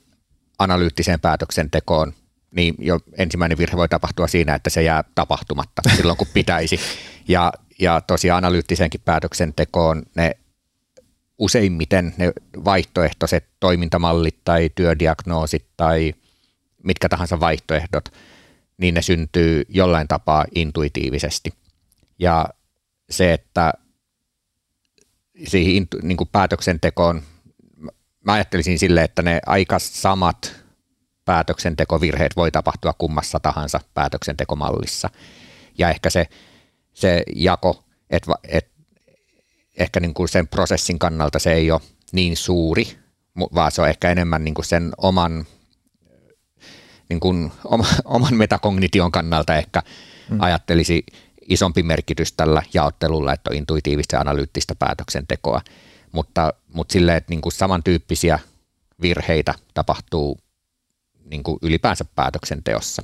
analyyttiseen päätöksentekoon, niin jo ensimmäinen virhe voi tapahtua siinä, että se jää tapahtumatta silloin, kun pitäisi. [LAUGHS] Ja, ja tosiaan analyyttiseenkin päätöksentekoon ne useimmiten ne vaihtoehtoiset toimintamallit tai työdiagnoosit tai mitkä tahansa vaihtoehdot – niin ne syntyy jollain tapaa intuitiivisesti. Ja se, että siihen niin kuin päätöksentekoon, mä ajattelisin sille, että ne aika samat päätöksentekovirheet voi tapahtua kummassa tahansa päätöksentekomallissa. Ja ehkä se, se jako, että et, ehkä niin kuin sen prosessin kannalta se ei ole niin suuri, vaan se on ehkä enemmän niin kuin sen oman niin kuin [LAUGHS] oman metakognition kannalta ehkä hmm. ajattelisi isompi merkitys tällä jaottelulla, että on intuitiivista ja analyyttistä päätöksentekoa, mutta, mutta silleen, että niin kuin samantyyppisiä virheitä tapahtuu niin kuin ylipäänsä päätöksenteossa.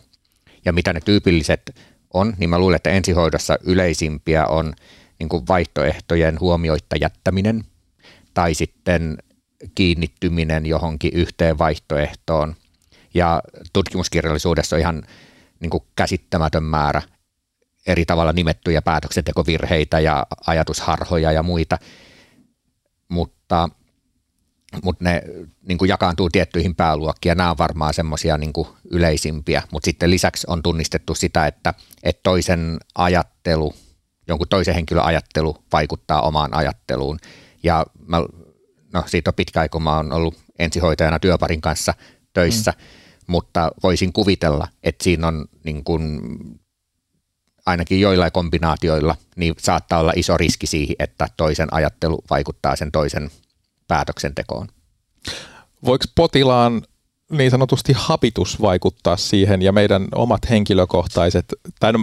Ja mitä ne tyypilliset on, niin mä luulen, että ensihoidossa yleisimpiä on niin kuin vaihtoehtojen huomioitta jättäminen tai sitten kiinnittyminen johonkin yhteen vaihtoehtoon. Ja tutkimuskirjallisuudessa on ihan niin kuin käsittämätön määrä eri tavalla nimettyjä päätöksentekovirheitä ja ajatusharhoja ja muita, mutta, mutta ne niin kuin jakaantuu tiettyihin pääluokkiin ja nämä on varmaan semmoisia niin yleisimpiä, mutta sitten lisäksi on tunnistettu sitä, että, että toisen ajattelu, jonkun toisen henkilön ajattelu vaikuttaa omaan ajatteluun ja mä, no siitä on pitkä aika, kun mä oon ollut ensihoitajana työparin kanssa töissä, mm. mutta voisin kuvitella, että siinä on niin kuin ainakin joillain kombinaatioilla, niin saattaa olla iso riski siihen, että toisen ajattelu vaikuttaa sen toisen päätöksentekoon. Voiko potilaan niin sanotusti hapitus vaikuttaa siihen ja meidän omat henkilökohtaiset, tai no,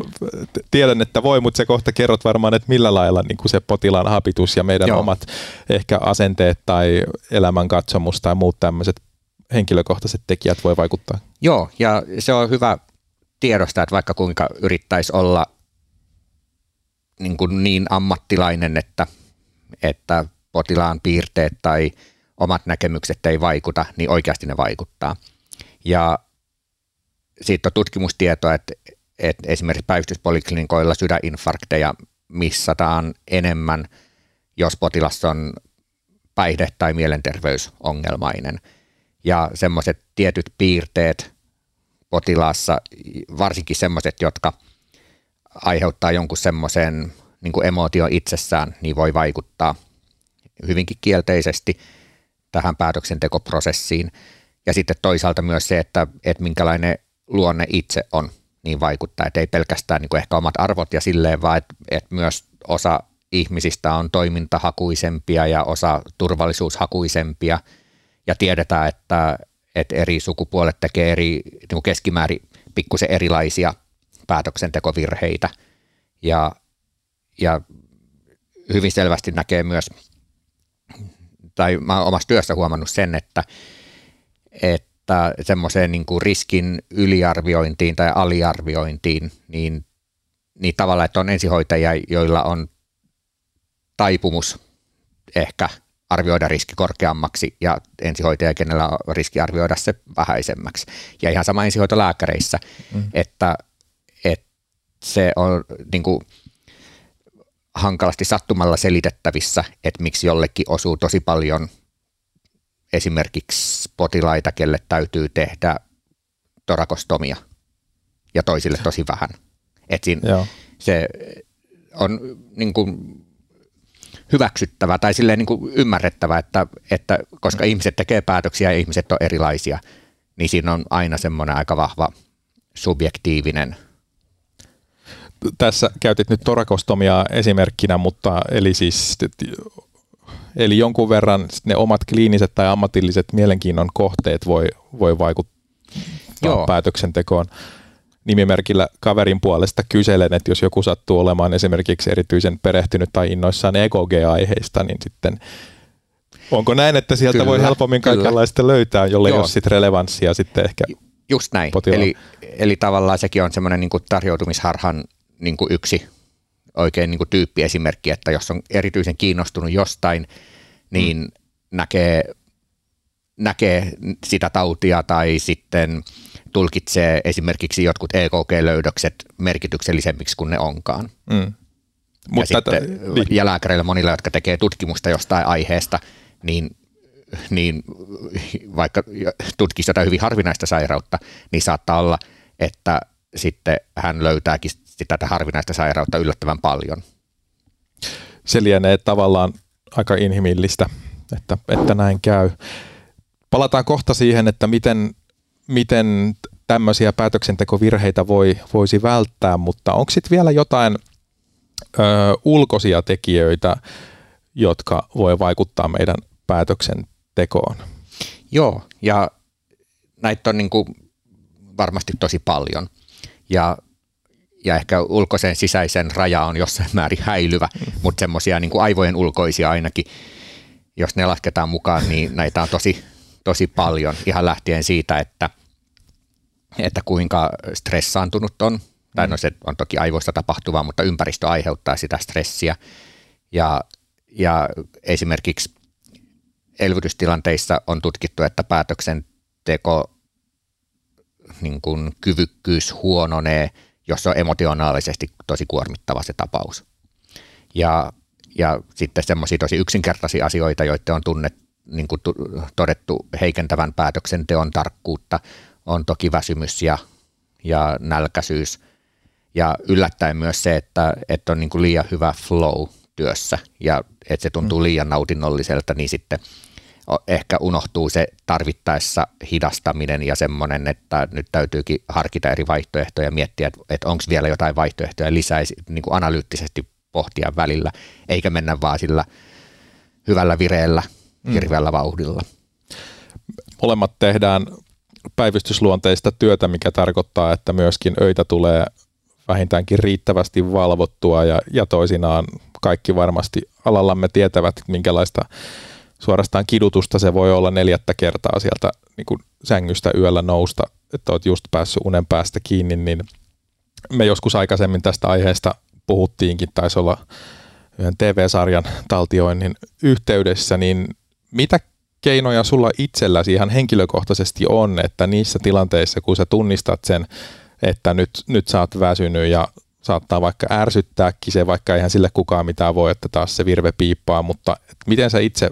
tiedän, että voi, mutta se kohta kerrot varmaan, että millä lailla niin kuin se potilaan hapitus ja meidän Joo. omat ehkä asenteet tai elämänkatsomus tai muut tämmöiset henkilökohtaiset tekijät voi vaikuttaa. Joo, ja se on hyvä tiedostaa, että vaikka kuinka yrittäisi olla niin, kuin niin ammattilainen, että, että potilaan piirteet tai omat näkemykset ei vaikuta, niin oikeasti ne vaikuttaa. Ja siitä on tutkimustietoa, että, että esimerkiksi päivystyspoliklinikoilla sydäninfarkteja missataan enemmän, jos potilas on päihde- tai mielenterveysongelmainen. Ja semmoiset tietyt piirteet potilaassa, varsinkin semmoiset, jotka – aiheuttaa jonkun semmoisen niin emootio itsessään, niin voi vaikuttaa hyvinkin kielteisesti tähän päätöksentekoprosessiin. Ja sitten toisaalta myös se, että, että minkälainen luonne itse on, niin vaikuttaa. Että ei pelkästään niin kuin ehkä omat arvot ja silleen, vaan että, että myös osa ihmisistä on toimintahakuisempia ja osa turvallisuushakuisempia. Ja tiedetään, että, että eri sukupuolet tekee eri niin kuin keskimäärin pikkusen erilaisia – päätöksentekovirheitä ja, ja hyvin selvästi näkee myös, tai mä oon omassa työssä huomannut sen, että, että semmoiseen niin kuin riskin yliarviointiin tai aliarviointiin, niin, niin tavallaan, että on ensihoitajia, joilla on taipumus ehkä arvioida riski korkeammaksi ja ensihoitaja, kenellä on riski arvioida se vähäisemmäksi. Ja ihan sama ensihoitolääkäreissä, mm. että se on niin kuin, hankalasti sattumalla selitettävissä, että miksi jollekin osuu tosi paljon esimerkiksi potilaita, kelle täytyy tehdä torakostomia ja toisille tosi vähän. Et siinä, se on niin kuin, hyväksyttävä tai silleen niin kuin ymmärrettävä, että, että koska mm. ihmiset tekee päätöksiä ja ihmiset on erilaisia, niin siinä on aina semmoinen aika vahva subjektiivinen tässä käytit nyt torakostomia esimerkkinä, mutta eli siis eli jonkun verran ne omat kliiniset tai ammatilliset mielenkiinnon kohteet voi, voi vaikuttaa Joo. päätöksentekoon. Nimimerkillä kaverin puolesta kyselen, että jos joku sattuu olemaan esimerkiksi erityisen perehtynyt tai innoissaan EKG-aiheista, niin sitten onko näin, että sieltä kyllä, voi helpommin kaikenlaista löytää, jolle Joo. ei ole sitten relevanssia sitten ehkä Just näin. Eli, eli tavallaan sekin on semmoinen niin tarjoutumisharhan niin kuin yksi oikein niin kuin tyyppiesimerkki, että jos on erityisen kiinnostunut jostain, niin mm. näkee, näkee sitä tautia tai sitten tulkitsee esimerkiksi jotkut EKG-löydökset merkityksellisemmiksi kuin ne onkaan. Mm. Mutta ja, tätä, sitten, niin. ja lääkäreillä monilla, jotka tekee tutkimusta jostain aiheesta, niin, niin vaikka tutkisi jotain hyvin harvinaista sairautta, niin saattaa olla, että sitten hän löytääkin tätä harvinaista sairautta yllättävän paljon. Se lienee tavallaan aika inhimillistä, että, että näin käy. Palataan kohta siihen, että miten, miten tämmöisiä päätöksentekovirheitä voi, voisi välttää, mutta onko sitten vielä jotain ö, ulkoisia tekijöitä, jotka voi vaikuttaa meidän päätöksentekoon? Joo, ja näitä on niin kuin varmasti tosi paljon. Ja ja ehkä ulkoisen sisäisen raja on jossain määrin häilyvä, mm. mutta semmoisia niin aivojen ulkoisia ainakin, jos ne lasketaan mukaan, niin näitä on tosi, tosi paljon, ihan lähtien siitä, että, että kuinka stressaantunut on, Tai no se on toki aivoista tapahtuvaa, mutta ympäristö aiheuttaa sitä stressiä. Ja, ja esimerkiksi elvytystilanteissa on tutkittu, että päätöksenteko niin kuin kyvykkyys huononee, jos on emotionaalisesti tosi kuormittava se tapaus. Ja, ja sitten semmoisia tosi yksinkertaisia asioita, joita on tunnet, niin kuin todettu heikentävän päätöksenteon tarkkuutta, on toki väsymys ja, ja nälkäisyys. Ja yllättäen myös se, että, että on niin kuin liian hyvä flow työssä ja että se tuntuu mm. liian nautinnolliselta, niin sitten ehkä unohtuu se tarvittaessa hidastaminen ja semmoinen, että nyt täytyykin harkita eri vaihtoehtoja ja miettiä, että, onko vielä jotain vaihtoehtoja lisää, niin kuin analyyttisesti pohtia välillä, eikä mennä vaan sillä hyvällä vireellä, mm. hirveällä vauhdilla. Molemmat tehdään päivystysluonteista työtä, mikä tarkoittaa, että myöskin öitä tulee vähintäänkin riittävästi valvottua ja, ja toisinaan kaikki varmasti alallamme tietävät, minkälaista suorastaan kidutusta. Se voi olla neljättä kertaa sieltä niin kuin sängystä yöllä nousta, että olet just päässyt unen päästä kiinni, niin me joskus aikaisemmin tästä aiheesta puhuttiinkin, taisi olla yhden TV-sarjan taltioinnin yhteydessä, niin mitä keinoja sulla itselläsi ihan henkilökohtaisesti on, että niissä tilanteissa, kun sä tunnistat sen, että nyt, nyt sä oot väsynyt ja saattaa vaikka ärsyttääkin se, vaikka eihän sille kukaan mitään voi, että taas se virve piippaa, mutta miten sä itse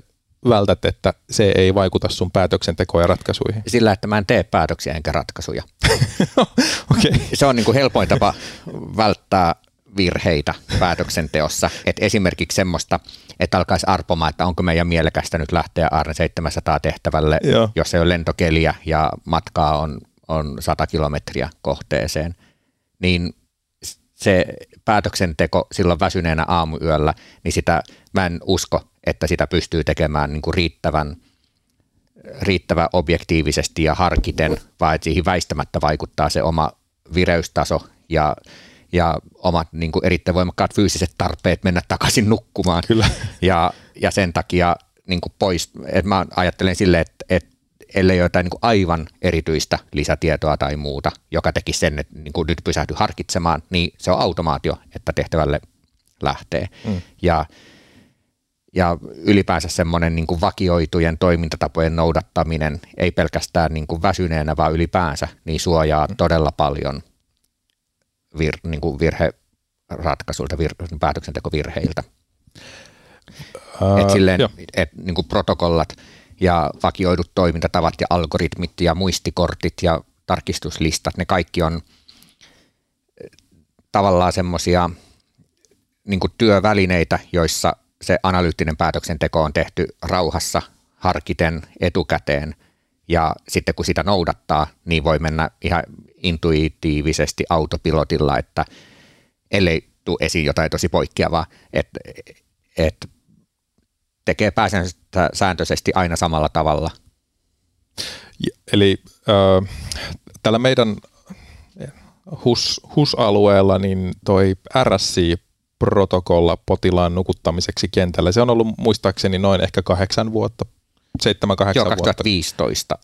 vältät, että se ei vaikuta sun päätöksentekoon ja ratkaisuihin? Sillä, että mä en tee päätöksiä enkä ratkaisuja. [LAUGHS] okay. Se on niin kuin helpoin tapa välttää virheitä päätöksenteossa. Et esimerkiksi semmoista, että alkaisi arpomaan, että onko meidän mielekästä nyt lähteä Arne 700 tehtävälle, Joo. jos ei ole lentokeliä ja matkaa on, on 100 kilometriä kohteeseen. Niin se päätöksenteko silloin väsyneenä aamuyöllä, niin sitä mä en usko, että sitä pystyy tekemään niin kuin riittävän, riittävän objektiivisesti ja harkiten, vaan että siihen väistämättä vaikuttaa se oma vireystaso ja, ja omat niin kuin erittäin voimakkaat fyysiset tarpeet mennä takaisin nukkumaan. Kyllä. Ja, ja sen takia niin kuin pois, että mä ajattelen silleen, että, että ellei jotain niin aivan erityistä lisätietoa tai muuta, joka teki sen, että niin kuin nyt pysähdy harkitsemaan, niin se on automaatio, että tehtävälle lähtee. Mm. Ja, ja ylipäänsä semmoinen niin kuin vakioitujen toimintatapojen noudattaminen, ei pelkästään niin kuin väsyneenä, vaan ylipäänsä, niin suojaa todella paljon vir, niin kuin virheratkaisuilta, vir, päätöksentekovirheiltä. Uh, et silleen, et, niin kuin protokollat – ja vakioidut toimintatavat ja algoritmit ja muistikortit ja tarkistuslistat, ne kaikki on eh, tavallaan semmoisia niin työvälineitä, joissa se analyyttinen päätöksenteko on tehty rauhassa, harkiten, etukäteen ja sitten kun sitä noudattaa, niin voi mennä ihan intuitiivisesti autopilotilla, että ellei tule esiin jotain tosi poikkeavaa, että, että tekee pääsääntöisesti aina samalla tavalla. Eli äh, tällä meidän HUS, HUS-alueella niin toi RSC-protokolla potilaan nukuttamiseksi kentällä, se on ollut muistaakseni noin ehkä kahdeksan vuotta, seitsemän, kahdeksan vuotta. 2015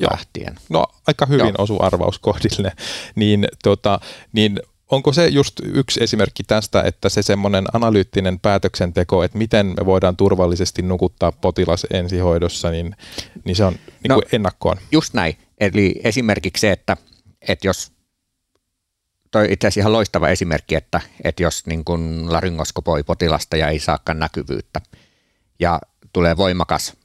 Joo. lähtien. No aika hyvin Joo. osu arvaus kohdille. [LAUGHS] Niin, tota, niin onko se just yksi esimerkki tästä, että se semmoinen analyyttinen päätöksenteko, että miten me voidaan turvallisesti nukuttaa potilas ensihoidossa, niin, niin se on niin no, ennakkoon? Just näin. Eli esimerkiksi se, että, että jos toi itse asiassa ihan loistava esimerkki, että, että jos niin kun laryngoskopoi potilasta ja ei saakaan näkyvyyttä ja tulee voimakas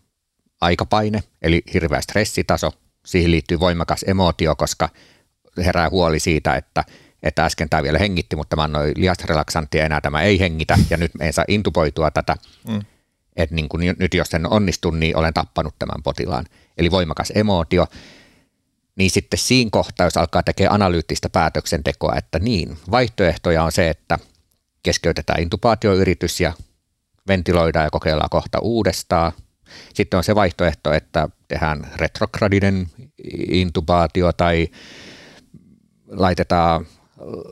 aikapaine, eli hirveä stressitaso, siihen liittyy voimakas emootio, koska herää huoli siitä, että – että äsken tämä vielä hengitti, mutta mä annoin liasrelaksanttia enää tämä ei hengitä ja nyt me ei saa intuboitua tätä. Mm. Että niin kuin nyt jos en onnistu, niin olen tappanut tämän potilaan. Eli voimakas emootio. Niin sitten siinä kohtaa, jos alkaa tekemään analyyttistä päätöksentekoa, että niin, vaihtoehtoja on se, että keskeytetään intubaatioyritys ja ventiloidaan ja kokeillaan kohta uudestaan. Sitten on se vaihtoehto, että tehdään retrogradinen intubaatio tai laitetaan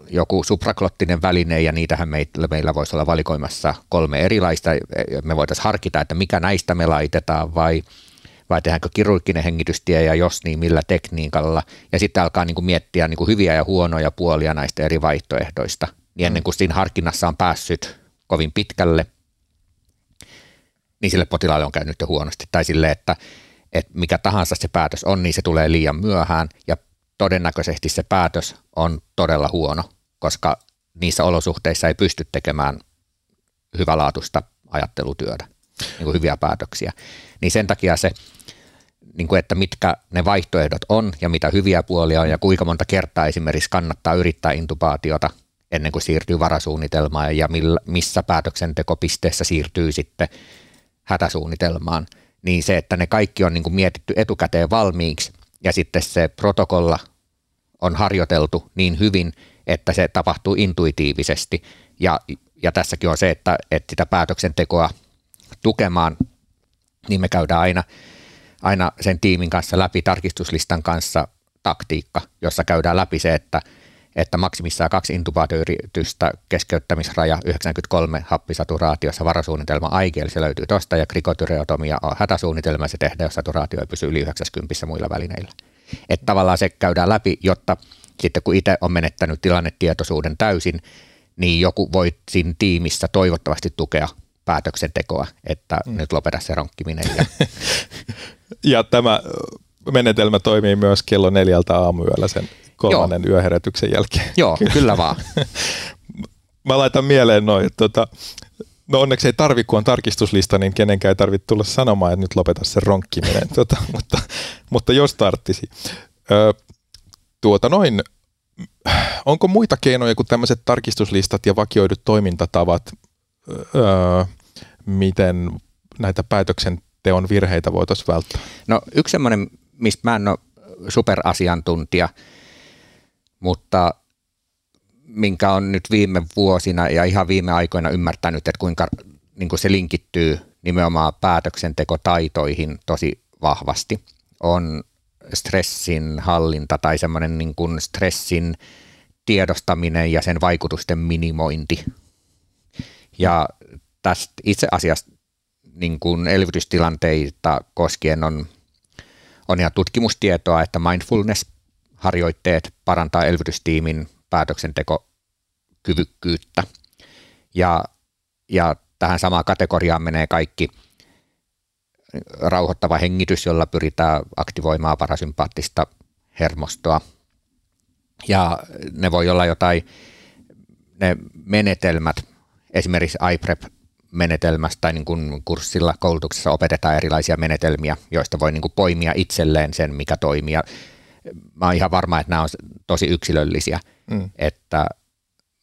joku supraklottinen väline ja niitähän meillä, meillä voisi olla valikoimassa kolme erilaista. Me voitaisiin harkita, että mikä näistä me laitetaan vai, vai tehdäänkö kirurginen hengitystie ja jos niin millä tekniikalla. Ja sitten alkaa niin kuin miettiä niin kuin hyviä ja huonoja puolia näistä eri vaihtoehdoista. Niin ennen kuin siinä harkinnassa on päässyt kovin pitkälle, niin sille potilaalle on käynyt jo huonosti. Tai sille, että, että mikä tahansa se päätös on, niin se tulee liian myöhään ja todennäköisesti se päätös on todella huono, koska niissä olosuhteissa ei pysty tekemään hyvälaatuista ajattelutyötä, niin kuin hyviä päätöksiä. Niin sen takia se, niin kuin että mitkä ne vaihtoehdot on ja mitä hyviä puolia on ja kuinka monta kertaa esimerkiksi kannattaa yrittää intubaatiota ennen kuin siirtyy varasuunnitelmaan ja millä, missä päätöksentekopisteessä siirtyy sitten hätäsuunnitelmaan, niin se, että ne kaikki on niin kuin mietitty etukäteen valmiiksi ja sitten se protokolla on harjoiteltu niin hyvin, että se tapahtuu intuitiivisesti. Ja, ja tässäkin on se, että, että sitä päätöksentekoa tukemaan, niin me käydään aina, aina sen tiimin kanssa läpi tarkistuslistan kanssa taktiikka, jossa käydään läpi se, että, että maksimissaan kaksi intubaatioyritystä, keskeyttämisraja 93 happisaturaatiossa, varasuunnitelma AIGL, se löytyy tuosta, ja krikotyreotomia on hätäsuunnitelma, se tehdään, jos saturaatio ei pysy yli 90 muilla välineillä. Että tavallaan se käydään läpi, jotta sitten kun itse on menettänyt tilannetietoisuuden täysin, niin joku voi siinä tiimissä toivottavasti tukea päätöksentekoa, että mm. nyt lopeta se ronkkiminen. Ja, [LAUGHS] ja tämä menetelmä toimii myös kello neljältä aamuyöllä sen kolmannen Joo. yöherätyksen jälkeen. Joo, [LAUGHS] kyllä vaan. Mä laitan mieleen noin, tota, no onneksi ei tarvi, kun on tarkistuslista, niin kenenkään ei tarvitse tulla sanomaan, että nyt lopeta se ronkkiminen, [LAUGHS] tota, mutta, mutta jos tarttisi. Ö, tuota noin, onko muita keinoja kuin tämmöiset tarkistuslistat ja vakioidut toimintatavat, öö, miten näitä päätöksenteon virheitä voitaisiin välttää? No yksi semmoinen, mistä mä en ole superasiantuntija, mutta minkä on nyt viime vuosina ja ihan viime aikoina ymmärtänyt, että kuinka niin kuin se linkittyy nimenomaan päätöksentekotaitoihin tosi vahvasti, on stressin hallinta tai semmoinen niin kuin stressin tiedostaminen ja sen vaikutusten minimointi. Ja tästä itse asiassa niin kuin elvytystilanteita koskien on, on ihan tutkimustietoa, että mindfulness-harjoitteet parantaa elvytystiimin päätöksentekokyvykkyyttä. Ja, ja tähän samaan kategoriaan menee kaikki rauhoittava hengitys, jolla pyritään aktivoimaan parasympaattista hermostoa. Ja ne voi olla jotain, ne menetelmät, esimerkiksi iPrep menetelmästä tai niin kuin kurssilla koulutuksessa opetetaan erilaisia menetelmiä, joista voi niin kuin poimia itselleen sen, mikä toimii. Ja mä oon ihan varma, että nämä on tosi yksilöllisiä, mm. että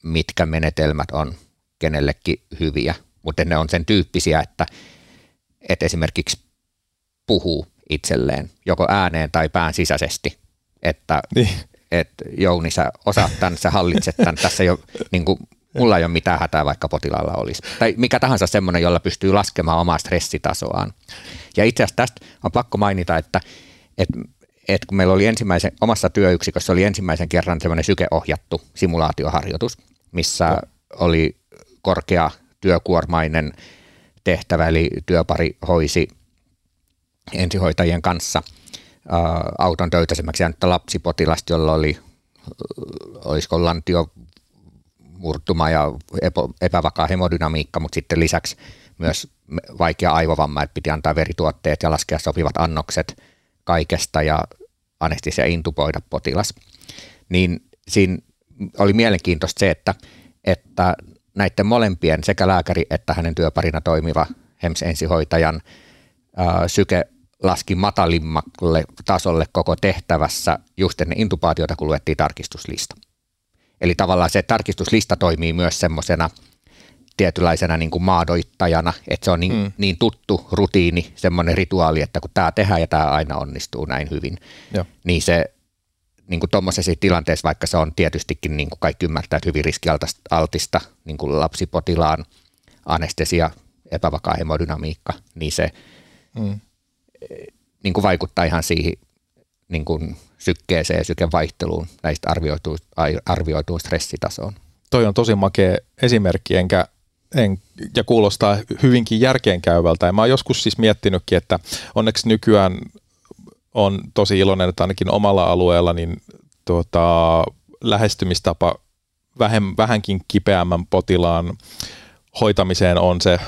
mitkä menetelmät on kenellekin hyviä, mutta ne on sen tyyppisiä, että, että esimerkiksi puhuu itselleen, joko ääneen tai pään sisäisesti, että niin. et, Jouni, sä osaat tämän, sä hallitset tämän, tässä ole, niin kuin, mulla ei ole mitään hätää, vaikka potilaalla olisi. Tai mikä tahansa semmoinen, jolla pystyy laskemaan omaa stressitasoaan. Ja itse asiassa tästä on pakko mainita, että, että että kun meillä oli ensimmäisen, omassa työyksikössä oli ensimmäisen kerran semmoinen sykeohjattu simulaatioharjoitus, missä no. oli korkea työkuormainen tehtävä, eli työpari hoisi ensihoitajien kanssa ää, auton töytäisemmäksi jäänyttä lapsipotilasta, jolla oli, olisiko lantio murtuma ja epävakaa hemodynamiikka, mutta sitten lisäksi myös vaikea aivovamma, että piti antaa verituotteet ja laskea sopivat annokset kaikesta ja anestisia intuboida potilas. Niin siinä oli mielenkiintoista se, että, että näiden molempien sekä lääkäri että hänen työparina toimiva HEMS-ensihoitajan ää, syke laski matalimmalle tasolle koko tehtävässä just ennen intubaatiota, kun luettiin tarkistuslista. Eli tavallaan se tarkistuslista toimii myös semmoisena tietynlaisena niin kuin maadoittajana, että se on niin, mm. niin tuttu rutiini, semmoinen rituaali, että kun tämä tehdään ja tämä aina onnistuu näin hyvin, Joo. niin se niin kuin tuommoisessa tilanteessa, vaikka se on tietystikin, niin kuin kaikki ymmärtää, että hyvin riskialtista niin kuin lapsipotilaan anestesia, epävakaa hemodynamiikka, niin se mm. niin kuin vaikuttaa ihan siihen niin kuin sykkeeseen ja sykevaihteluun näistä arvioituun, arvioituun stressitasoon. Toi on tosi makea esimerkki, enkä en, ja kuulostaa hyvinkin järkeenkäyvältä. Ja mä oon joskus siis miettinytkin, että onneksi nykyään on tosi iloinen, että ainakin omalla alueella niin tuota, lähestymistapa vähän, vähänkin kipeämmän potilaan hoitamiseen on se,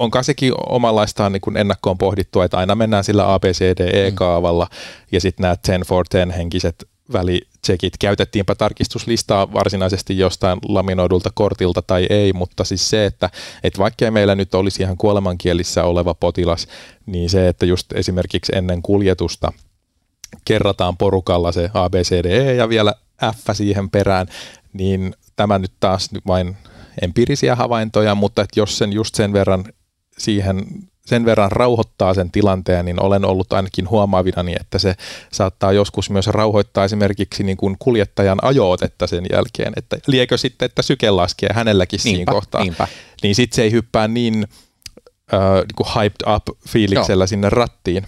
onkaan sekin omanlaistaan niin ennakkoon pohdittu, että aina mennään sillä ABCDE-kaavalla mm. ja sitten nämä 10 for 10 henkiset välitsekit. Käytettiinpä tarkistuslistaa varsinaisesti jostain laminoidulta kortilta tai ei, mutta siis se, että, että vaikkei meillä nyt olisi ihan kuolemankielissä oleva potilas, niin se, että just esimerkiksi ennen kuljetusta kerrataan porukalla se ABCDE ja vielä F siihen perään, niin tämä nyt taas vain empiirisiä havaintoja, mutta että jos sen just sen verran siihen sen verran rauhoittaa sen tilanteen, niin olen ollut ainakin huomaavinani, että se saattaa joskus myös rauhoittaa esimerkiksi niin kuin kuljettajan ajootetta sen jälkeen, että liekö sitten, että syke laskee hänelläkin niinpä, siinä kohtaa, niinpä. niin sitten se ei hyppää niin, äh, niin kuin hyped up fiiliksellä Joo. sinne rattiin.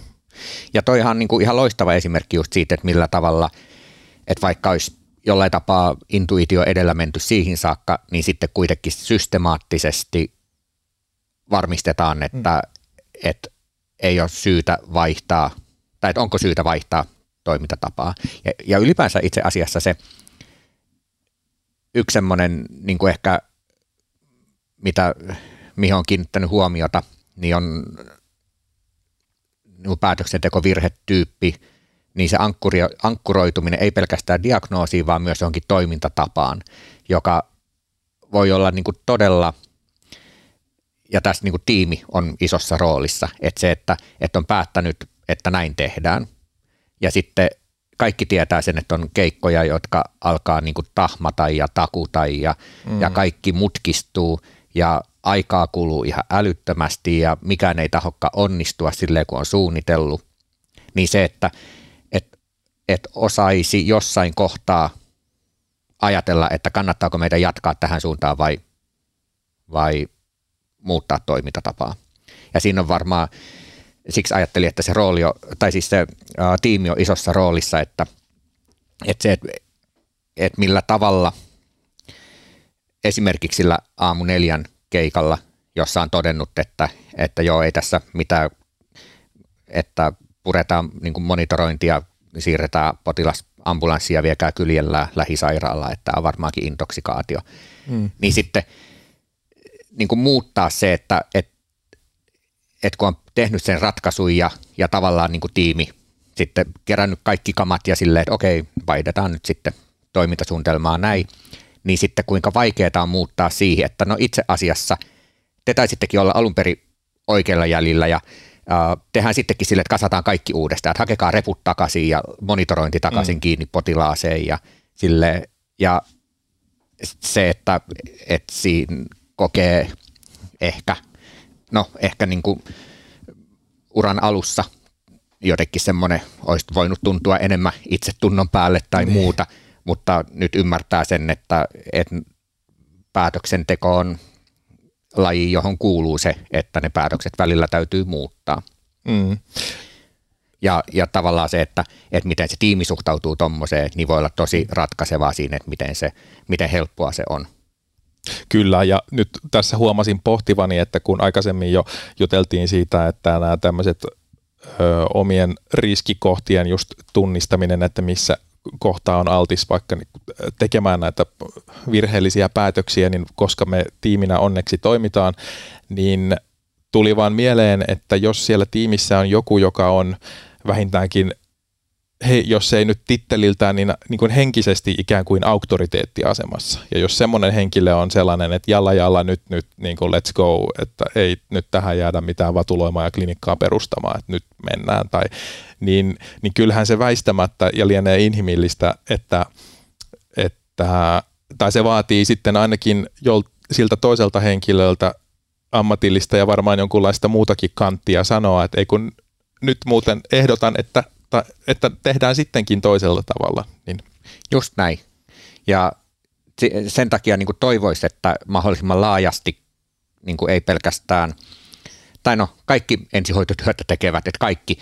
Ja toihan on niin kuin ihan loistava esimerkki just siitä, että millä tavalla, että vaikka olisi jollain tapaa intuitio edellä menty siihen saakka, niin sitten kuitenkin systemaattisesti varmistetaan, että, mm. että ei ole syytä vaihtaa, tai että onko syytä vaihtaa toimintatapaa. Ja, ja ylipäänsä itse asiassa se yksi semmoinen niin kuin ehkä, mitä, mihin on kiinnittänyt huomiota, niin on niin päätöksentekovirhetyyppi, niin se ankkuri, ankkuroituminen ei pelkästään diagnoosiin, vaan myös johonkin toimintatapaan, joka voi olla niin kuin todella, ja tässä niin kuin tiimi on isossa roolissa, että se, että, että on päättänyt, että näin tehdään, ja sitten kaikki tietää sen, että on keikkoja, jotka alkaa niin kuin tahmata ja takuta ja, mm. ja kaikki mutkistuu. Ja aikaa kuluu ihan älyttömästi ja mikään ei tahokka onnistua silleen, kun on suunnitellut, niin se, että että osaisi jossain kohtaa ajatella, että kannattaako meidän jatkaa tähän suuntaan vai, vai muuttaa toimintatapaa. Ja siinä on varmaan, siksi ajattelin, että se rooli on, tai siis se ä, tiimi on isossa roolissa, että, että se, että, että millä tavalla esimerkiksi sillä aamu neljän keikalla, jossa on todennut, että, että joo, ei tässä mitään, että puretaan niin monitorointia siirretään potilas ambulanssia viekää kyljellä lähisairaalaan, että on varmaankin intoksikaatio. Mm. Niin sitten niin kuin muuttaa se, että et, et kun on tehnyt sen ratkaisun ja, ja tavallaan niin kuin tiimi sitten kerännyt kaikki kamat ja silleen, että okei, vaihdetaan nyt sitten toimintasuunnitelmaa näin, niin sitten kuinka vaikeaa on muuttaa siihen, että no itse asiassa te taisittekin olla alun perin oikealla jäljellä ja tehdään sittenkin sille, että kasataan kaikki uudestaan, että hakekaa reput takaisin ja monitorointi takaisin mm. kiinni potilaaseen ja sille ja se, että, että siinä kokee ehkä, no ehkä niin kuin uran alussa jotenkin semmoinen olisi voinut tuntua enemmän itsetunnon päälle tai niin. muuta, mutta nyt ymmärtää sen, että, että päätöksenteko on laji, johon kuuluu se, että ne päätökset välillä täytyy muuttaa. Mm. Ja, ja tavallaan se, että, että miten se tiimi suhtautuu tuommoiseen, niin voi olla tosi ratkaisevaa siinä, että miten, se, miten helppoa se on. Kyllä, ja nyt tässä huomasin pohtivani, että kun aikaisemmin jo juteltiin siitä, että nämä tämmöiset ö, omien riskikohtien just tunnistaminen, että missä kohtaa on altis vaikka tekemään näitä virheellisiä päätöksiä, niin koska me tiiminä onneksi toimitaan, niin tuli vaan mieleen, että jos siellä tiimissä on joku, joka on vähintäänkin, he, jos ei nyt titteliltään, niin, niin kuin henkisesti ikään kuin auktoriteettiasemassa. Ja jos semmoinen henkilö on sellainen, että jalla jalla nyt, nyt niin kuin let's go, että ei nyt tähän jäädä mitään vatuloimaa ja klinikkaa perustamaan, että nyt mennään, tai, niin, niin kyllähän se väistämättä ja lienee inhimillistä, että, että tai se vaatii sitten ainakin jol, siltä toiselta henkilöltä ammatillista ja varmaan jonkunlaista muutakin kanttia sanoa, että ei kun nyt muuten ehdotan, että, että tehdään sittenkin toisella tavalla. Niin. Just näin. Ja sen takia niin toivoisi, että mahdollisimman laajasti niin ei pelkästään, tai no kaikki ensihoitotyötä tekevät, että kaikki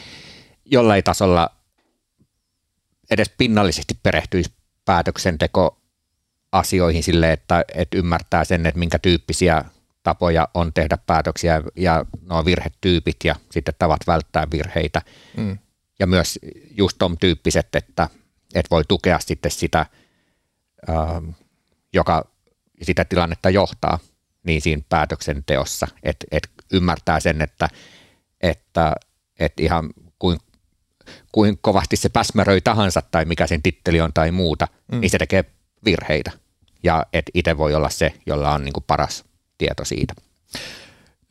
jollain tasolla edes pinnallisesti perehtyisi päätöksenteko asioihin sille, että, että ymmärtää sen, että minkä tyyppisiä tapoja on tehdä päätöksiä ja nuo virhetyypit ja sitten tavat välttää virheitä. Mm. Ja myös just ton tyyppiset, että, että voi tukea sitten sitä, ähm, joka sitä tilannetta johtaa niin siinä päätöksenteossa, että, että ymmärtää sen, että, että, että ihan kuin, kuin kovasti se päsmäröi tahansa tai mikä sen titteli on tai muuta, mm. niin se tekee virheitä. Ja että itse voi olla se, jolla on niin kuin paras tieto siitä.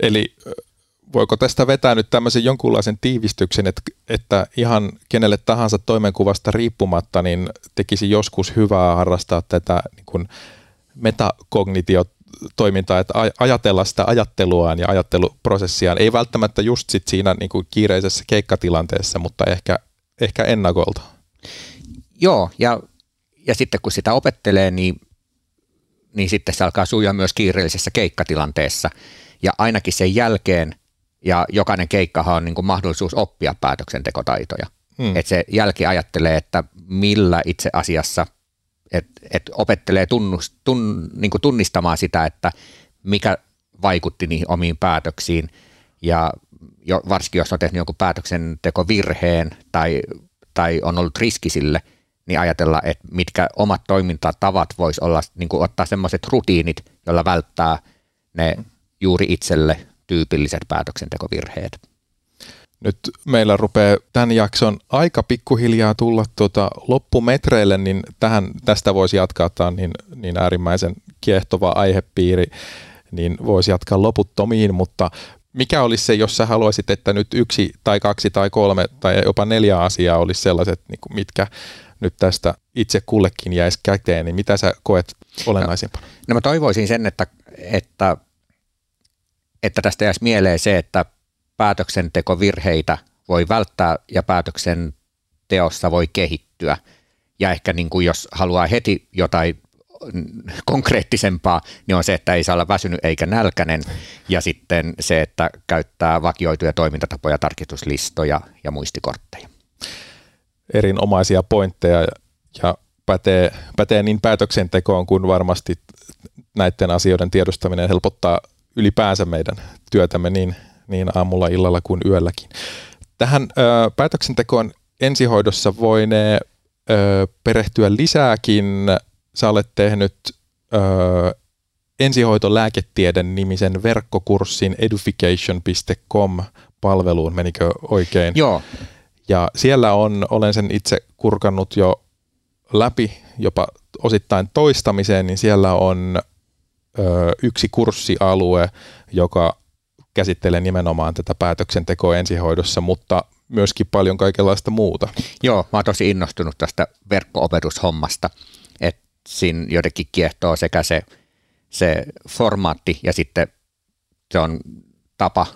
Eli voiko tästä vetää nyt tämmöisen jonkunlaisen tiivistyksen, että, että ihan kenelle tahansa toimenkuvasta riippumatta, niin tekisi joskus hyvää harrastaa tätä niin kuin metakognitiotoimintaa, että ajatella sitä ajatteluaan ja ajatteluprosessiaan, ei välttämättä just sit siinä niin kuin kiireisessä keikkatilanteessa, mutta ehkä, ehkä ennakolta. Joo, ja, ja sitten kun sitä opettelee, niin niin sitten se alkaa sujua myös kiireellisessä keikkatilanteessa. Ja ainakin sen jälkeen, ja jokainen keikkahan on niin kuin mahdollisuus oppia päätöksentekotaitoja. Hmm. Että se jälki ajattelee, että millä itse asiassa, että et opettelee tunnust, tun, niin kuin tunnistamaan sitä, että mikä vaikutti niihin omiin päätöksiin. Ja jo, varsinkin jos on tehnyt jonkun päätöksentekovirheen tai, tai on ollut riski sille – niin ajatella, että mitkä omat toimintatavat vois olla, niin kuin ottaa semmoiset rutiinit, joilla välttää ne juuri itselle tyypilliset päätöksentekovirheet. Nyt meillä rupeaa tämän jakson aika pikkuhiljaa tulla tuota loppumetreille, niin tähän, tästä voisi jatkaa, tämä on niin, niin äärimmäisen kiehtova aihepiiri, niin voisi jatkaa loputtomiin, mutta mikä olisi se, jos sä haluaisit, että nyt yksi tai kaksi tai kolme tai jopa neljä asiaa olisi sellaiset, niin kuin mitkä nyt tästä itse kullekin jäisi käteen, niin mitä sä koet olennaisimpana? No, no mä toivoisin sen, että, että, että tästä jäisi mieleen se, että päätöksentekovirheitä voi välttää ja päätöksenteossa voi kehittyä. Ja ehkä niin kuin jos haluaa heti jotain konkreettisempaa, niin on se, että ei saa olla väsynyt eikä nälkäinen, ja sitten se, että käyttää vakioituja toimintatapoja, tarkistuslistoja ja muistikortteja erinomaisia pointteja ja pätee, pätee niin päätöksentekoon kuin varmasti näiden asioiden tiedostaminen helpottaa ylipäänsä meidän työtämme niin, niin aamulla, illalla kuin yölläkin. Tähän ö, päätöksentekoon ensihoidossa voinee ö, perehtyä lisääkin. Sä olet tehnyt ö, ensihoitolääketieden nimisen verkkokurssin edufication.com palveluun, menikö oikein? Joo, ja siellä on, olen sen itse kurkannut jo läpi, jopa osittain toistamiseen, niin siellä on yksi kurssialue, joka käsittelee nimenomaan tätä päätöksentekoa ensihoidossa, mutta myöskin paljon kaikenlaista muuta. Joo, mä oon tosi innostunut tästä verkko-opetushommasta, että siinä jotenkin kiehtoo sekä se, se formaatti ja sitten se on tapa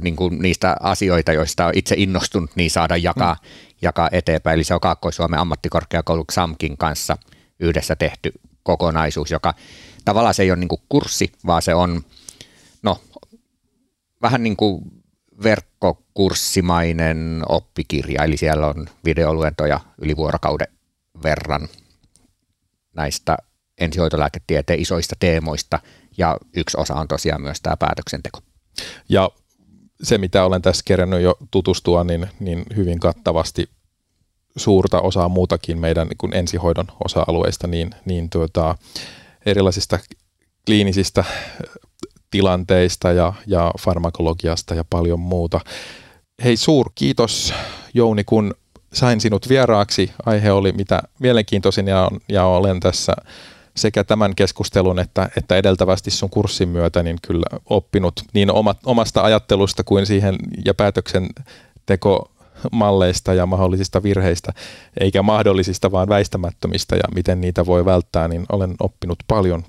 niin kuin niistä asioita, joista on itse innostunut, niin saada jakaa, mm. jakaa eteenpäin. Eli se on Kaakkois-Suomen ammattikorkeakoulu XAMKin kanssa yhdessä tehty kokonaisuus, joka tavallaan se ei ole niin kuin kurssi, vaan se on no, vähän niin kuin verkkokurssimainen oppikirja, eli siellä on videoluentoja yli vuorokauden verran näistä ensihoitolääketieteen isoista teemoista, ja yksi osa on tosiaan myös tämä päätöksenteko. Ja se, mitä olen tässä kerännyt jo tutustua, niin, niin hyvin kattavasti suurta osaa muutakin meidän niin kuin ensihoidon osa-alueista, niin, niin tuota, erilaisista kliinisistä tilanteista ja, ja farmakologiasta ja paljon muuta. Hei suur kiitos Jouni, kun sain sinut vieraaksi. Aihe oli mitä mielenkiintoisin ja, ja olen tässä sekä tämän keskustelun että, että edeltävästi sun kurssin myötä niin kyllä oppinut niin omat, omasta ajattelusta kuin siihen ja päätöksenteko malleista ja mahdollisista virheistä, eikä mahdollisista, vaan väistämättömistä ja miten niitä voi välttää, niin olen oppinut paljon.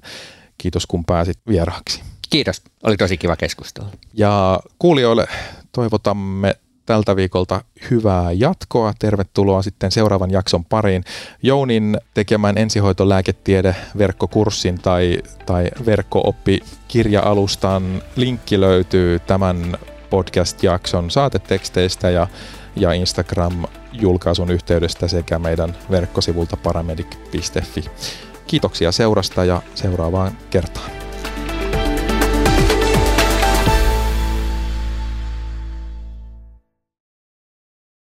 Kiitos kun pääsit vieraaksi. Kiitos, oli tosi kiva keskustella. Ja kuulijoille toivotamme tältä viikolta hyvää jatkoa. Tervetuloa sitten seuraavan jakson pariin. Jounin tekemään ensihoitolääketiede verkkokurssin tai, tai verkko-oppi-kirja-alustan linkki löytyy tämän podcast-jakson saateteksteistä ja, ja Instagram-julkaisun yhteydestä sekä meidän verkkosivulta paramedic.fi. Kiitoksia seurasta ja seuraavaan kertaan.